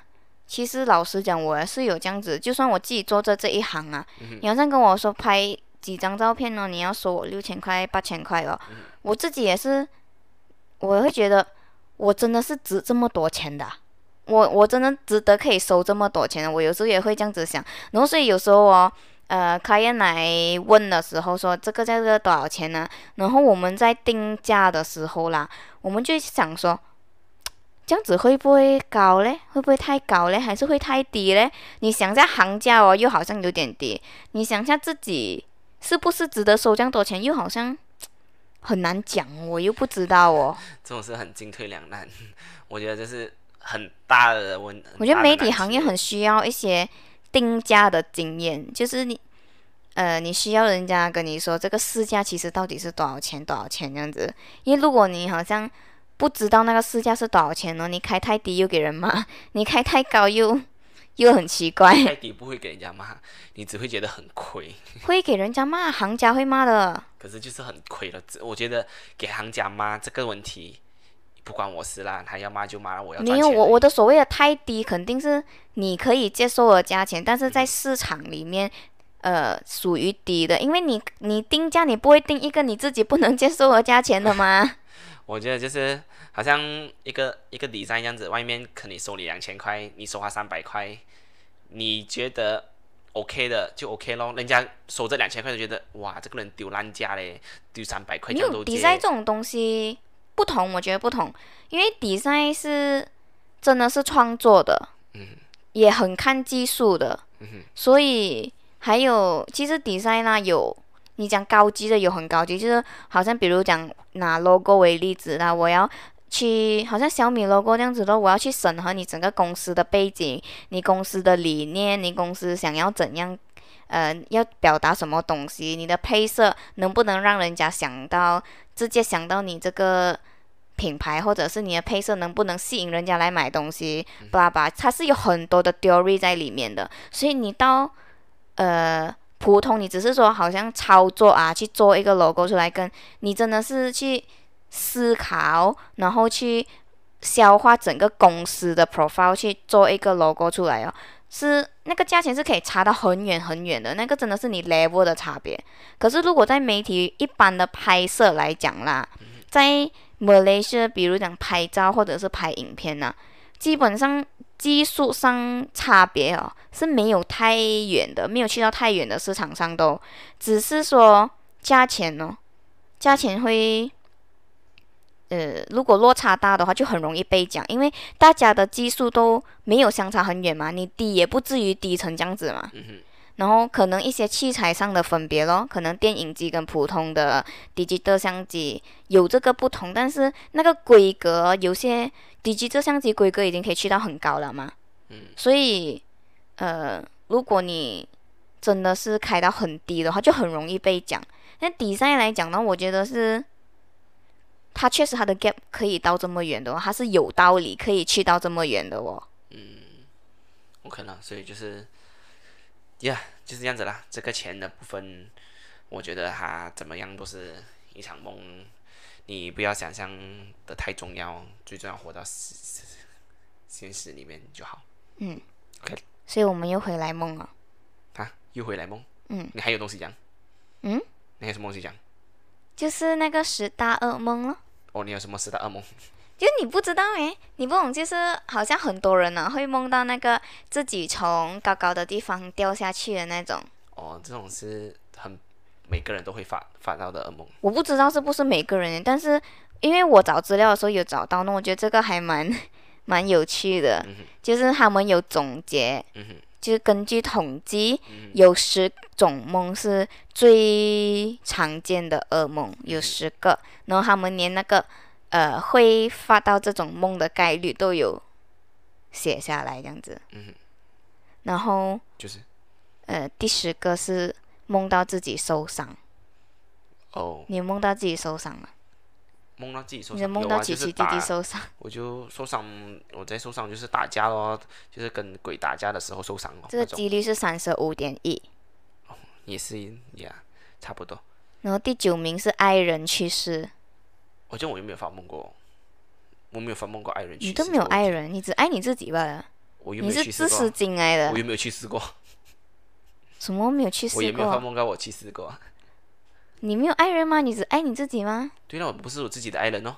[SPEAKER 2] 其实老实讲，我也是有这样子，就算我自己做着这一行啊，你好像跟我说拍几张照片哦，你要收我六千块八千块哦，我自己也是，我会觉得我真的是值这么多钱的，我我真的值得可以收这么多钱，我有时候也会这样子想，然后所以有时候哦。呃，客人来问的时候说这个价格多少钱呢？然后我们在定价的时候啦，我们就想说，这样子会不会高嘞？会不会太高嘞？还是会太低嘞？你想下行价哦，又好像有点低。你想下自己是不是值得收这样多钱？又好像很难讲，我又不知道哦。
[SPEAKER 1] 这种是很进退两难，我觉得这是很大的问。
[SPEAKER 2] 我觉得媒体行业很需要一些。定价的经验就是你，呃，你需要人家跟你说这个市价其实到底是多少钱，多少钱这样子。因为如果你好像不知道那个市价是多少钱呢，你开太低又给人骂，你开太高又又很奇怪。
[SPEAKER 1] 太低不会给人家骂，你只会觉得很亏。
[SPEAKER 2] 会给人家骂，行家会骂的。
[SPEAKER 1] 可是就是很亏了，我觉得给行家骂这个问题。不关我事啦，他要骂就骂，我要
[SPEAKER 2] 没有我我的所谓的太低，肯定是你可以接受的价钱，但是在市场里面，呃，属于低的，因为你你定价你不会定一个你自己不能接受的价钱的吗？
[SPEAKER 1] 我觉得就是好像一个一个底衫样子，外面可能收你两千块，你收他三百块，你觉得 OK 的就 OK 咯，人家收这两千块就觉得哇，这个人丢烂价嘞，丢三百块钱都
[SPEAKER 2] 接。底衫这种东西。不同，我觉得不同，因为比赛是真的是创作的，嗯，也很看技术的，嗯所以还有其实比赛呢有你讲高级的有很高级，就是好像比如讲拿 logo 为例子啦，我要去好像小米 logo 这样子的，我要去审核你整个公司的背景，你公司的理念，你公司想要怎样，呃，要表达什么东西，你的配色能不能让人家想到直接想到你这个。品牌或者是你的配色能不能吸引人家来买东西？巴拉，它是有很多的 theory 在里面的。所以你到呃普通，你只是说好像操作啊，去做一个 logo 出来，跟你真的是去思考，然后去消化整个公司的 profile 去做一个 logo 出来哦，是那个价钱是可以差到很远很远的。那个真的是你 level 的差别。可是如果在媒体一般的拍摄来讲啦，在马来西亚，比如讲拍照或者是拍影片呢，基本上技术上差别哦是没有太远的，没有去到太远的市场上都，只是说价钱哦，价钱会，呃，如果落差大的话就很容易被讲，因为大家的技术都没有相差很远嘛，你低也不至于低成这样子嘛。然后可能一些器材上的分别咯，可能电影机跟普通的 digital 相机有这个不同，但是那个规格有些 digital 相机规格已经可以去到很高了嘛。嗯。所以，呃，如果你真的是开到很低的话，就很容易被讲。那底赛来讲呢，我觉得是，它确实它的 gap 可以到这么远的，它是有道理可以去到这么远的哦。
[SPEAKER 1] 嗯。我可能，所以就是。呀，就是这样子啦。这个钱的部分，我觉得它怎么样都是一场梦。你不要想象的太重要，最重要活到现现实里面就好。
[SPEAKER 2] 嗯，OK 所以我们又回来梦了。
[SPEAKER 1] 啊，又回来梦。
[SPEAKER 2] 嗯，
[SPEAKER 1] 你还有东西讲？
[SPEAKER 2] 嗯，
[SPEAKER 1] 你还有什么东西讲？
[SPEAKER 2] 就是那个十大噩梦了。
[SPEAKER 1] 哦，你有什么十大噩梦？
[SPEAKER 2] 就你不知道诶，你不懂，就是好像很多人呢、会梦到那个自己从高高的地方掉下去的那种。
[SPEAKER 1] 哦，这种是很每个人都会发发到的噩梦。
[SPEAKER 2] 我不知道是不是每个人，但是因为我找资料的时候有找到，那我觉得这个还蛮 蛮有趣的，
[SPEAKER 1] 嗯，
[SPEAKER 2] 就是他们有总结，
[SPEAKER 1] 嗯，
[SPEAKER 2] 就是根据统计，
[SPEAKER 1] 嗯
[SPEAKER 2] 有十种梦是最常见的噩梦，有十个，然后他们连那个呃会发到这种梦的概率都有写下来，这样子。
[SPEAKER 1] 嗯，
[SPEAKER 2] 然后
[SPEAKER 1] 就是。
[SPEAKER 2] 呃第十个是梦到自己受伤，
[SPEAKER 1] 哦，
[SPEAKER 2] 你有梦到自己受伤吗？
[SPEAKER 1] 梦到自己受伤，有啊，
[SPEAKER 2] 梦到琪琪弟弟受伤，
[SPEAKER 1] 我就受伤，我在受伤就是打架咯，就是跟鬼打架的时候受伤哦，
[SPEAKER 2] 这个几率是三十五点一。
[SPEAKER 1] 也是呀，差不多。
[SPEAKER 2] 然后第九名是爱人去世，
[SPEAKER 1] 我觉得我又没有发梦过？我没有发梦过爱人去世，
[SPEAKER 2] 你都没有爱，人，你只爱你自己罢了。
[SPEAKER 1] 我有没
[SPEAKER 2] 你是
[SPEAKER 1] 有去世
[SPEAKER 2] 自私
[SPEAKER 1] 过？
[SPEAKER 2] 精来的
[SPEAKER 1] 我，有没有去世过？
[SPEAKER 2] 什么没有去世
[SPEAKER 1] 我也没有发
[SPEAKER 2] 过？
[SPEAKER 1] 梦过我去世过。
[SPEAKER 2] 你没有爱人吗？你只爱你自己吗
[SPEAKER 1] 对了，我不是我自己的爱人哦。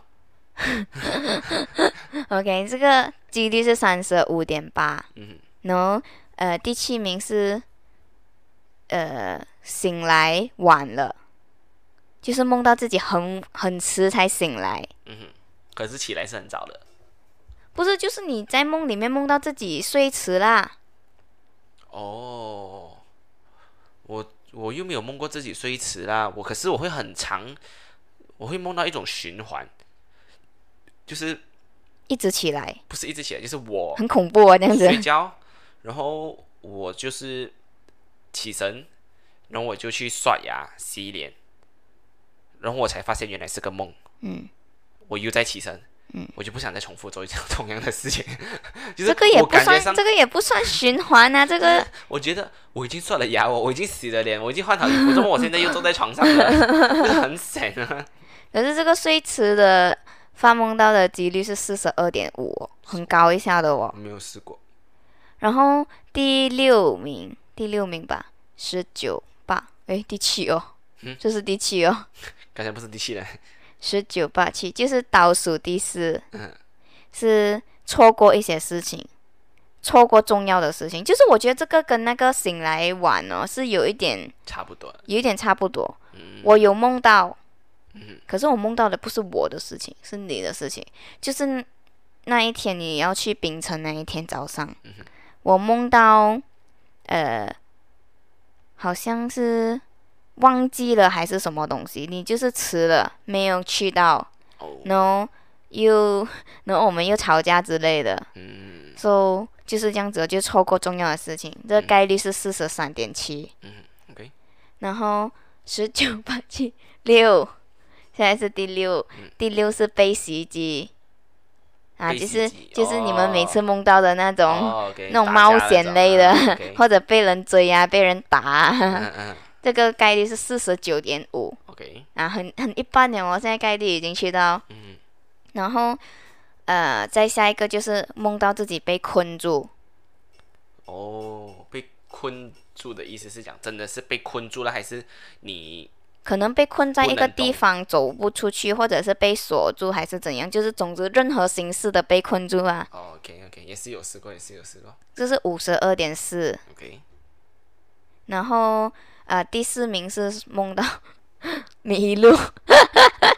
[SPEAKER 2] OK，这个几率是三十五点八。
[SPEAKER 1] 嗯
[SPEAKER 2] 然后呃，第七名是呃醒来晚了，就是梦到自己很很迟才醒来。
[SPEAKER 1] 嗯哼，可是起来是很早的。
[SPEAKER 2] 不是，就是你在梦里面梦到自己睡迟啦。
[SPEAKER 1] 哦，我我又没有梦过自己睡迟啦，我可是我会很长，我会梦到一种循环，就是
[SPEAKER 2] 一直起来，
[SPEAKER 1] 不是一直起来，就是我
[SPEAKER 2] 很恐怖啊，这样子。
[SPEAKER 1] 睡觉，然后我就是起身，然后我就去刷牙、洗脸，然后我才发现原来是个梦，
[SPEAKER 2] 嗯，
[SPEAKER 1] 我又在起身，
[SPEAKER 2] 嗯，
[SPEAKER 1] 我就不想再重复做一样同样的事情，就是
[SPEAKER 2] 这个也不算，这个也不算循环啊，这个
[SPEAKER 1] 我觉得我已经刷了牙，我我已经洗了脸，我已经换好衣服，怎么我现在又坐在床上了？就 是很省啊！
[SPEAKER 2] 可是这个睡迟的发梦到的几率是四十二点五，很高一下的哦。
[SPEAKER 1] 没有试过，
[SPEAKER 2] 然后第六名，第六名吧，十九八，诶，第七哦，
[SPEAKER 1] 嗯？
[SPEAKER 2] 这是第七哦，
[SPEAKER 1] 刚才不是第七人，
[SPEAKER 2] 十九八七就是倒数第四，
[SPEAKER 1] 嗯
[SPEAKER 2] 是错过一些事情，错过重要的事情。就是我觉得这个跟那个醒来晚哦是有一点，
[SPEAKER 1] 差不多。
[SPEAKER 2] 有一点差不多。
[SPEAKER 1] 嗯
[SPEAKER 2] 我有梦到，
[SPEAKER 1] 嗯
[SPEAKER 2] 可是我梦到的不是我的事情，是你的事情。就是那一天你要去槟城那一天早上，
[SPEAKER 1] 嗯
[SPEAKER 2] 我梦到，呃，好像是忘记了还是什么东西，你就是迟了，没有去到，
[SPEAKER 1] 哦，
[SPEAKER 2] 然后又，然后我们又吵架之类的
[SPEAKER 1] 嗯
[SPEAKER 2] ，so 就是这样子，就错过重要的事情，这个
[SPEAKER 1] 嗯。
[SPEAKER 2] 概率是四十三点七。
[SPEAKER 1] 嗯，OK，
[SPEAKER 2] 然后十九八七六，现在是第六，
[SPEAKER 1] 嗯。
[SPEAKER 2] 第六是被袭击，啊，就是就是你们每
[SPEAKER 1] 哦
[SPEAKER 2] 次梦到的那种、
[SPEAKER 1] 哦
[SPEAKER 2] 那种冒险类的，或者被人追啊，被人打、啊，
[SPEAKER 1] 嗯嗯
[SPEAKER 2] 这个概率是四十九点五
[SPEAKER 1] ，OK，
[SPEAKER 2] 啊，很很一般的哦，现在概率已经去到，
[SPEAKER 1] 嗯。
[SPEAKER 2] 然后呃，再下一个就是梦到自己被困住，
[SPEAKER 1] 哦，被困住的意思是讲真的是被困住了，还是你
[SPEAKER 2] 可能被困在一个地方走不出去，或者是被锁住，还是怎样，就是总之任何形式的被困住啊。
[SPEAKER 1] 哦，OK OK，也是有试过，也是有试过。
[SPEAKER 2] 这是五十二点四
[SPEAKER 1] ，，OK，
[SPEAKER 2] 然后呃第四名是梦到 迷路，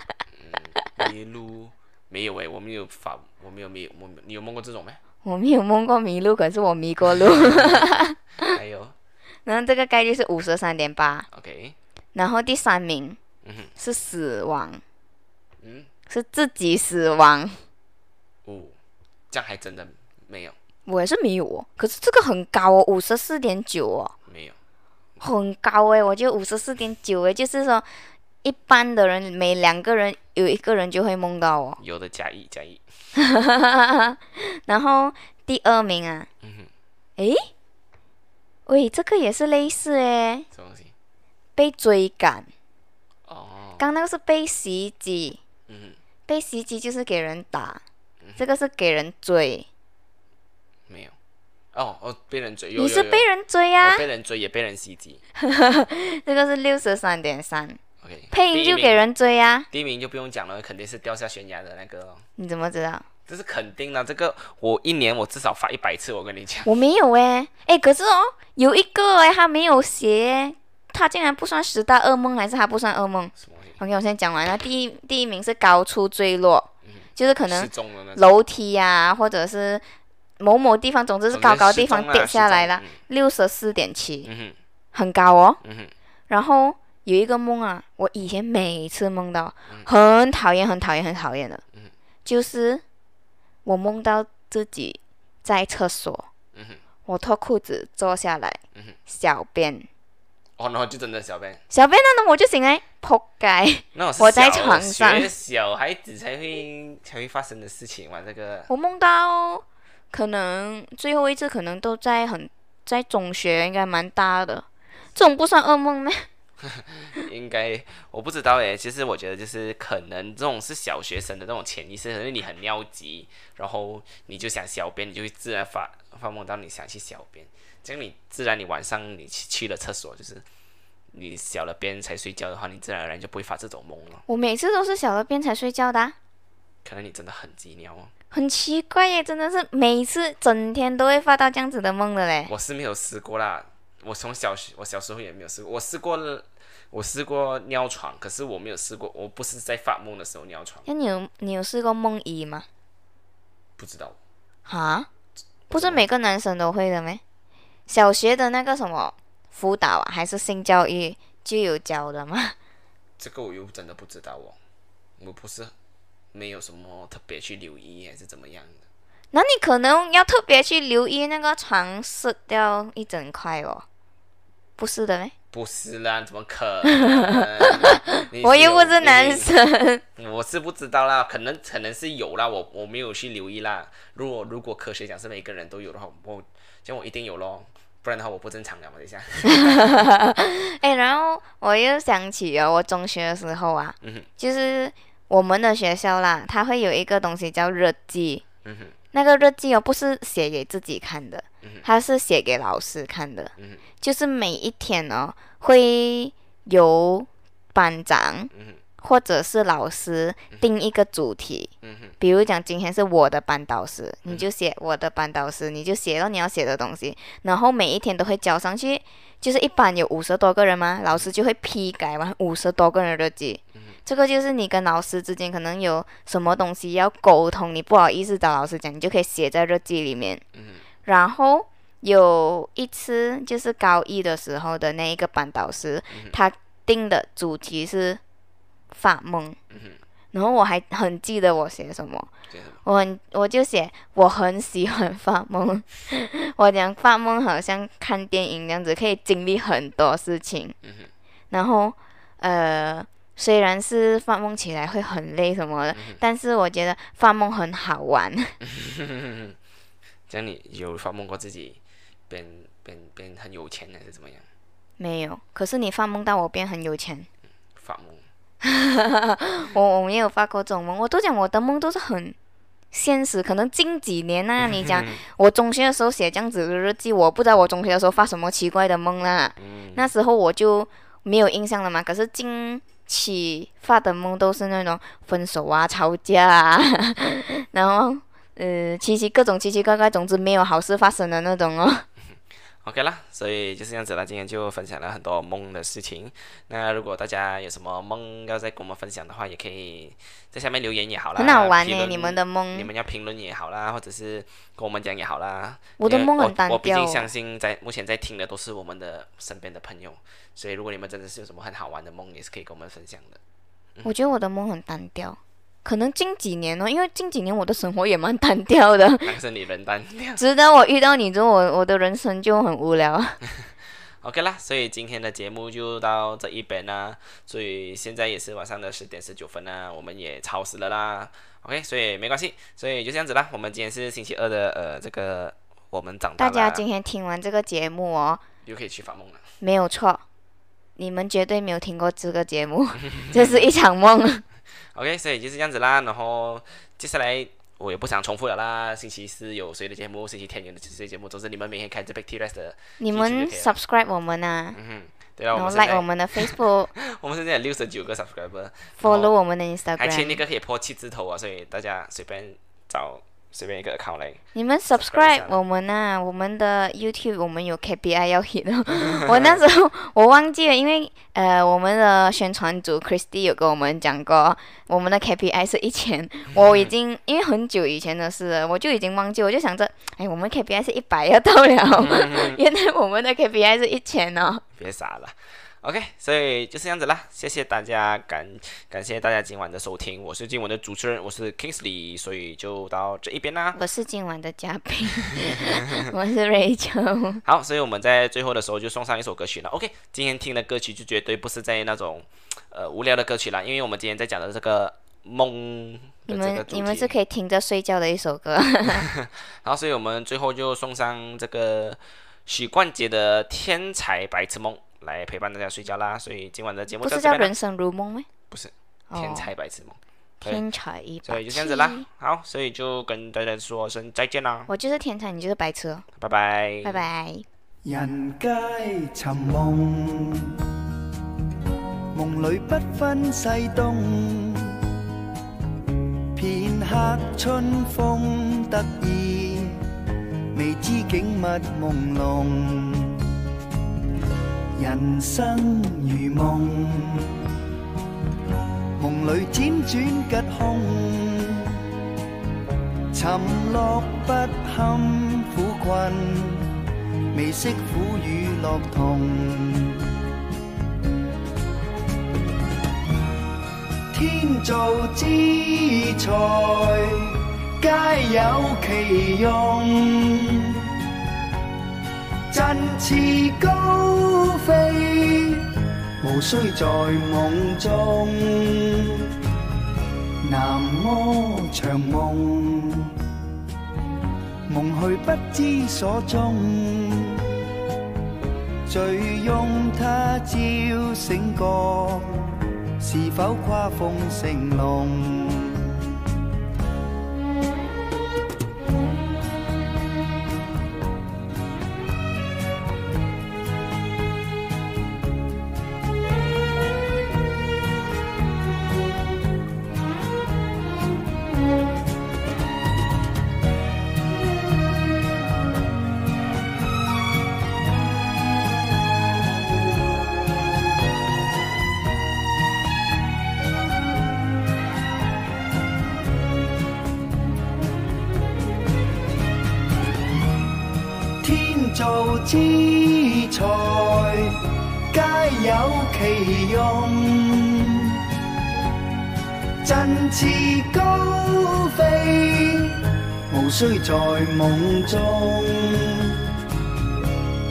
[SPEAKER 1] 迷路没有诶，我没有发，我没有没有，我你有梦过这种没？
[SPEAKER 2] 我没有梦过迷路，可是我迷过路，
[SPEAKER 1] 还有
[SPEAKER 2] 然后这个概率是五十三点八
[SPEAKER 1] ，，OK，
[SPEAKER 2] 然后第三名是死亡，
[SPEAKER 1] 嗯，
[SPEAKER 2] 是自己死亡，
[SPEAKER 1] 哦，这样还真的没有，
[SPEAKER 2] 我也是没有哦，可是这个很高哦，五十四点九哦，很高诶，我觉得五十四点九诶，就是说一般的人每两个人有一个人就会梦到哦。
[SPEAKER 1] 有的加一加一，
[SPEAKER 2] 然后第二名啊，
[SPEAKER 1] 嗯哼，
[SPEAKER 2] 诶，喂，这个也是类似诶，
[SPEAKER 1] 什么东西？
[SPEAKER 2] 被追赶。
[SPEAKER 1] 哦，
[SPEAKER 2] 刚那个是被袭击，
[SPEAKER 1] 嗯
[SPEAKER 2] 被袭击就是给人打，这个是给人追。
[SPEAKER 1] 哦哦，被人追，有
[SPEAKER 2] 你是被人追啊，
[SPEAKER 1] 被人追也被人袭击。
[SPEAKER 2] 这个是六十三点三
[SPEAKER 1] ，OK，
[SPEAKER 2] 配音就给人追啊，
[SPEAKER 1] 第一名就不用讲了，肯定是掉下悬崖的那个咯。
[SPEAKER 2] 你怎么知道？
[SPEAKER 1] 这是肯定的，这个我一年我至少发一百次，我跟你讲。
[SPEAKER 2] 我没有诶，诶，可是哦，有一个诶，他没有写，他竟然不算十大噩梦，还是他不算噩梦？？OK，我先讲完了。第一第一名是高处坠落，就是可能楼梯呀、或者是某某地方，总之是高高地方跌下来了，六十四点七，
[SPEAKER 1] 嗯，
[SPEAKER 2] 很高哦。
[SPEAKER 1] 嗯，
[SPEAKER 2] 然后有一个梦啊，我以前每次梦到，
[SPEAKER 1] 嗯。
[SPEAKER 2] 很讨厌、很讨厌、很讨厌的，
[SPEAKER 1] 嗯。
[SPEAKER 2] 就是我梦到自己在厕所，
[SPEAKER 1] 嗯哼，
[SPEAKER 2] 我脱裤子坐下来，
[SPEAKER 1] 嗯哼。
[SPEAKER 2] 小便，
[SPEAKER 1] 哦，然后就真的小便，
[SPEAKER 2] 小便那那，我就醒来，扑街，
[SPEAKER 1] 那
[SPEAKER 2] 我在
[SPEAKER 1] 小
[SPEAKER 2] 床上。
[SPEAKER 1] 学小孩子才会才会发生的事情嘛，这个。
[SPEAKER 2] 我梦到可能最后一次可能都在很在中学，应该蛮大的，这种不算噩梦咩？
[SPEAKER 1] 应该我不知道诶。其实我觉得就是可能这种是小学生的这种潜意识，因为你很尿急，然后你就想小便，你就会自然发发梦到你想去小便，这样你自然你晚上你去去了厕所，就是你小了便才睡觉的话，你自然而然就不会发这种梦了。
[SPEAKER 2] 我每次都是小了便才睡觉的啊、
[SPEAKER 1] 可能你真的很急尿哦。
[SPEAKER 2] 很奇怪耶，真的是每次整天都会发到这样子的梦的嘞。
[SPEAKER 1] 我是没有试过啦，我从小学我小时候也没有试过，我试过了，我试过尿床，可是我没有试过，我不是在发梦的时候尿床，
[SPEAKER 2] 那你有你有试过梦遗吗？
[SPEAKER 1] 不知道。
[SPEAKER 2] 哈，不是每个男生都会的咩？小学的那个什么辅导啊，还是性教育就有教的吗？
[SPEAKER 1] 这个我又真的不知道哦，我不是没有什么特别去留意还是怎么样的。
[SPEAKER 2] 那你可能要特别去留意那个床湿掉一整块哦，不是的咩？
[SPEAKER 1] 不是啦，怎么可能？
[SPEAKER 2] 我又不是男生，
[SPEAKER 1] 我是不知道啦，可能可能是有啦，我我没有去留意啦。如果如果科学讲是每个人都有的话，我这样我一定有咯，不然的话我不正常了嘛。等一下，
[SPEAKER 2] 哎，然后我又想起哦，我中学的时候啊，
[SPEAKER 1] 嗯
[SPEAKER 2] 就是我们的学校啦，它会有一个东西叫日记，
[SPEAKER 1] 嗯哼。
[SPEAKER 2] 那个日记哦，不是写给自己看的它是写给老师看的。
[SPEAKER 1] 嗯
[SPEAKER 2] 就是每一天哦，会由班长
[SPEAKER 1] 嗯
[SPEAKER 2] 或者是老师定一个主题，
[SPEAKER 1] 嗯
[SPEAKER 2] 比如讲今天是我的班导师，你就写我的班导师，你就写了你要写的东西，然后每一天都会交上去。就是一班有五十多个人嘛，老师就会批改完五十多个人的日记。这个就是你跟老师之间可能有什么东西要沟通，你不好意思找老师讲，你就可以写在日记里面。
[SPEAKER 1] 嗯。
[SPEAKER 2] 然后有一次就是高一的时候的那一个班导师，他定的主题是发梦，
[SPEAKER 1] 嗯哼，
[SPEAKER 2] 然后我还很记得我写什么，我很我就写我很喜欢发梦，我讲发梦好像看电影这样子，可以经历很多事情，
[SPEAKER 1] 嗯哼。
[SPEAKER 2] 然后呃。虽然是发梦起来会很累什么的，但是我觉得发梦很好玩。
[SPEAKER 1] 这样你有发梦过自己变变变很有钱还是怎么样？
[SPEAKER 2] 没有，可是你发梦到我变很有钱，
[SPEAKER 1] 发梦，
[SPEAKER 2] 我我没有发过这种梦，我都讲我的梦都是很现实。可能近几年啊，你讲 我中学的时候写这样子的日记，我不知道我中学的时候发什么奇怪的梦啦。
[SPEAKER 1] 嗯
[SPEAKER 2] 那时候我就没有印象了嘛。可是近起发的梦都是那种分手啊、吵架啊，然后呃，奇奇各种奇奇怪怪，总之没有好事发生的那种哦。
[SPEAKER 1] OK 啦，所以就是这样子啦。今天就分享了很多梦的事情。那如果大家有什么梦要再跟我们分享的话，也可以在下面留言也好啦。
[SPEAKER 2] 很好玩呢，你们的梦
[SPEAKER 1] 你。们要评论也好啦，或者是跟我们讲也好啦。
[SPEAKER 2] 我的梦很单
[SPEAKER 1] 我。我毕竟相信在目前在听的都是我们的身边的朋友，所以如果你们真的是有什么很好玩的梦，也是可以跟我们分享的。
[SPEAKER 2] 我觉得我的梦很单调，可能近几年哦，因为近几年我的生活也蛮单调的。
[SPEAKER 1] 但是你人单调。
[SPEAKER 2] 直到我遇到你之后，我我的人生就很无聊。
[SPEAKER 1] OK 啦，所以今天的节目就到这一边啦。所以现在也是晚上的十点十九分啦，我们也超时了啦。OK，所以没关系，所以就这样子啦。我们今天是星期二的呃这个我们长大
[SPEAKER 2] 大家，今天听完这个节目哦，
[SPEAKER 1] 又可以去发梦了。
[SPEAKER 2] 没有错，你们绝对没有听过这个节目，这是一场梦。
[SPEAKER 1] OK，所以就是这样子啦。然后接下来我也不想重复了啦。星期四有谁的节目？星期天有谁的节目？总之你们每天看这 Big T Rest 的。
[SPEAKER 2] 你们 subscribe 我们啊，
[SPEAKER 1] 嗯对啊，我们现
[SPEAKER 2] like 我们的 Facebook，follow
[SPEAKER 1] 我们现在有六十九个 subscriber，follow
[SPEAKER 2] 我们的
[SPEAKER 1] 还欠那
[SPEAKER 2] Instagram。
[SPEAKER 1] 个可以破七字头啊，所以大家随便找随便一个 account 来。
[SPEAKER 2] 你们
[SPEAKER 1] subscribe
[SPEAKER 2] 我们啊，我们的 YouTube 我们有 KPI 要 hit 哦。我那时候我忘记了，因为呃我们的宣传组 Christy 有跟我们讲过，我们的 KPI 是一千。我已经因为很久以前的事了，我就已经忘记，我就想着，哎，我们 KPI 是一百要到了，原来我们的 KPI 是一千哦。
[SPEAKER 1] 别傻了。OK，所以就是这样子啦，谢谢大家，感感谢大家今晚的收听，我是今晚的主持人，我是 Kingsley，所以就到这一边啦。
[SPEAKER 2] 我是今晚的嘉宾，我是 Rachel。
[SPEAKER 1] 好，所以我们在最后的时候就送上一首歌曲了。OK，今天听的歌曲就绝对不是在那种呃无聊的歌曲啦，因为我们今天在讲的这个梦
[SPEAKER 2] 你们你们是。可以听着睡觉的一首歌。
[SPEAKER 1] 好，所以我们最后就送上这个许冠杰的《天才白痴梦》来陪伴大家睡觉啦。所以今晚的节目
[SPEAKER 2] 不
[SPEAKER 1] 就是
[SPEAKER 2] 叫人生如梦吗？
[SPEAKER 1] 不是
[SPEAKER 2] 哦
[SPEAKER 1] 天才白痴梦。对
[SPEAKER 2] 天才一
[SPEAKER 1] 所
[SPEAKER 2] 百
[SPEAKER 1] 以就这样子啦。好，所以就跟大家说声再见啦，
[SPEAKER 2] 我就是天才，你就是白痴哦。
[SPEAKER 1] 拜拜。
[SPEAKER 2] 拜拜。
[SPEAKER 3] 人皆尋夢，夢裏不分西东。片刻春風得意，未知景物朦朧。人生如夢，夢裏輾轉吉凶。沉落不堪苦困。未識苦與樂同。天造之材，皆有其用。振翅高飛，無需在夢中。南柯長夢。夢去不知所蹤，醉拥他朝醒覺，是否跨鳳成龍？振翅高飛，無需在夢中。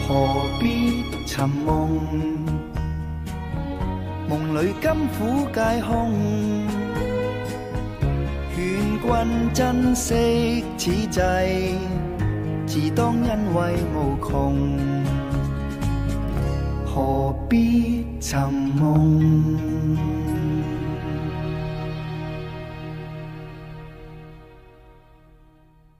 [SPEAKER 3] 何必尋夢？夢裏甘苦皆空。勸君珍惜此際。自當因為無窮，何必尋夢？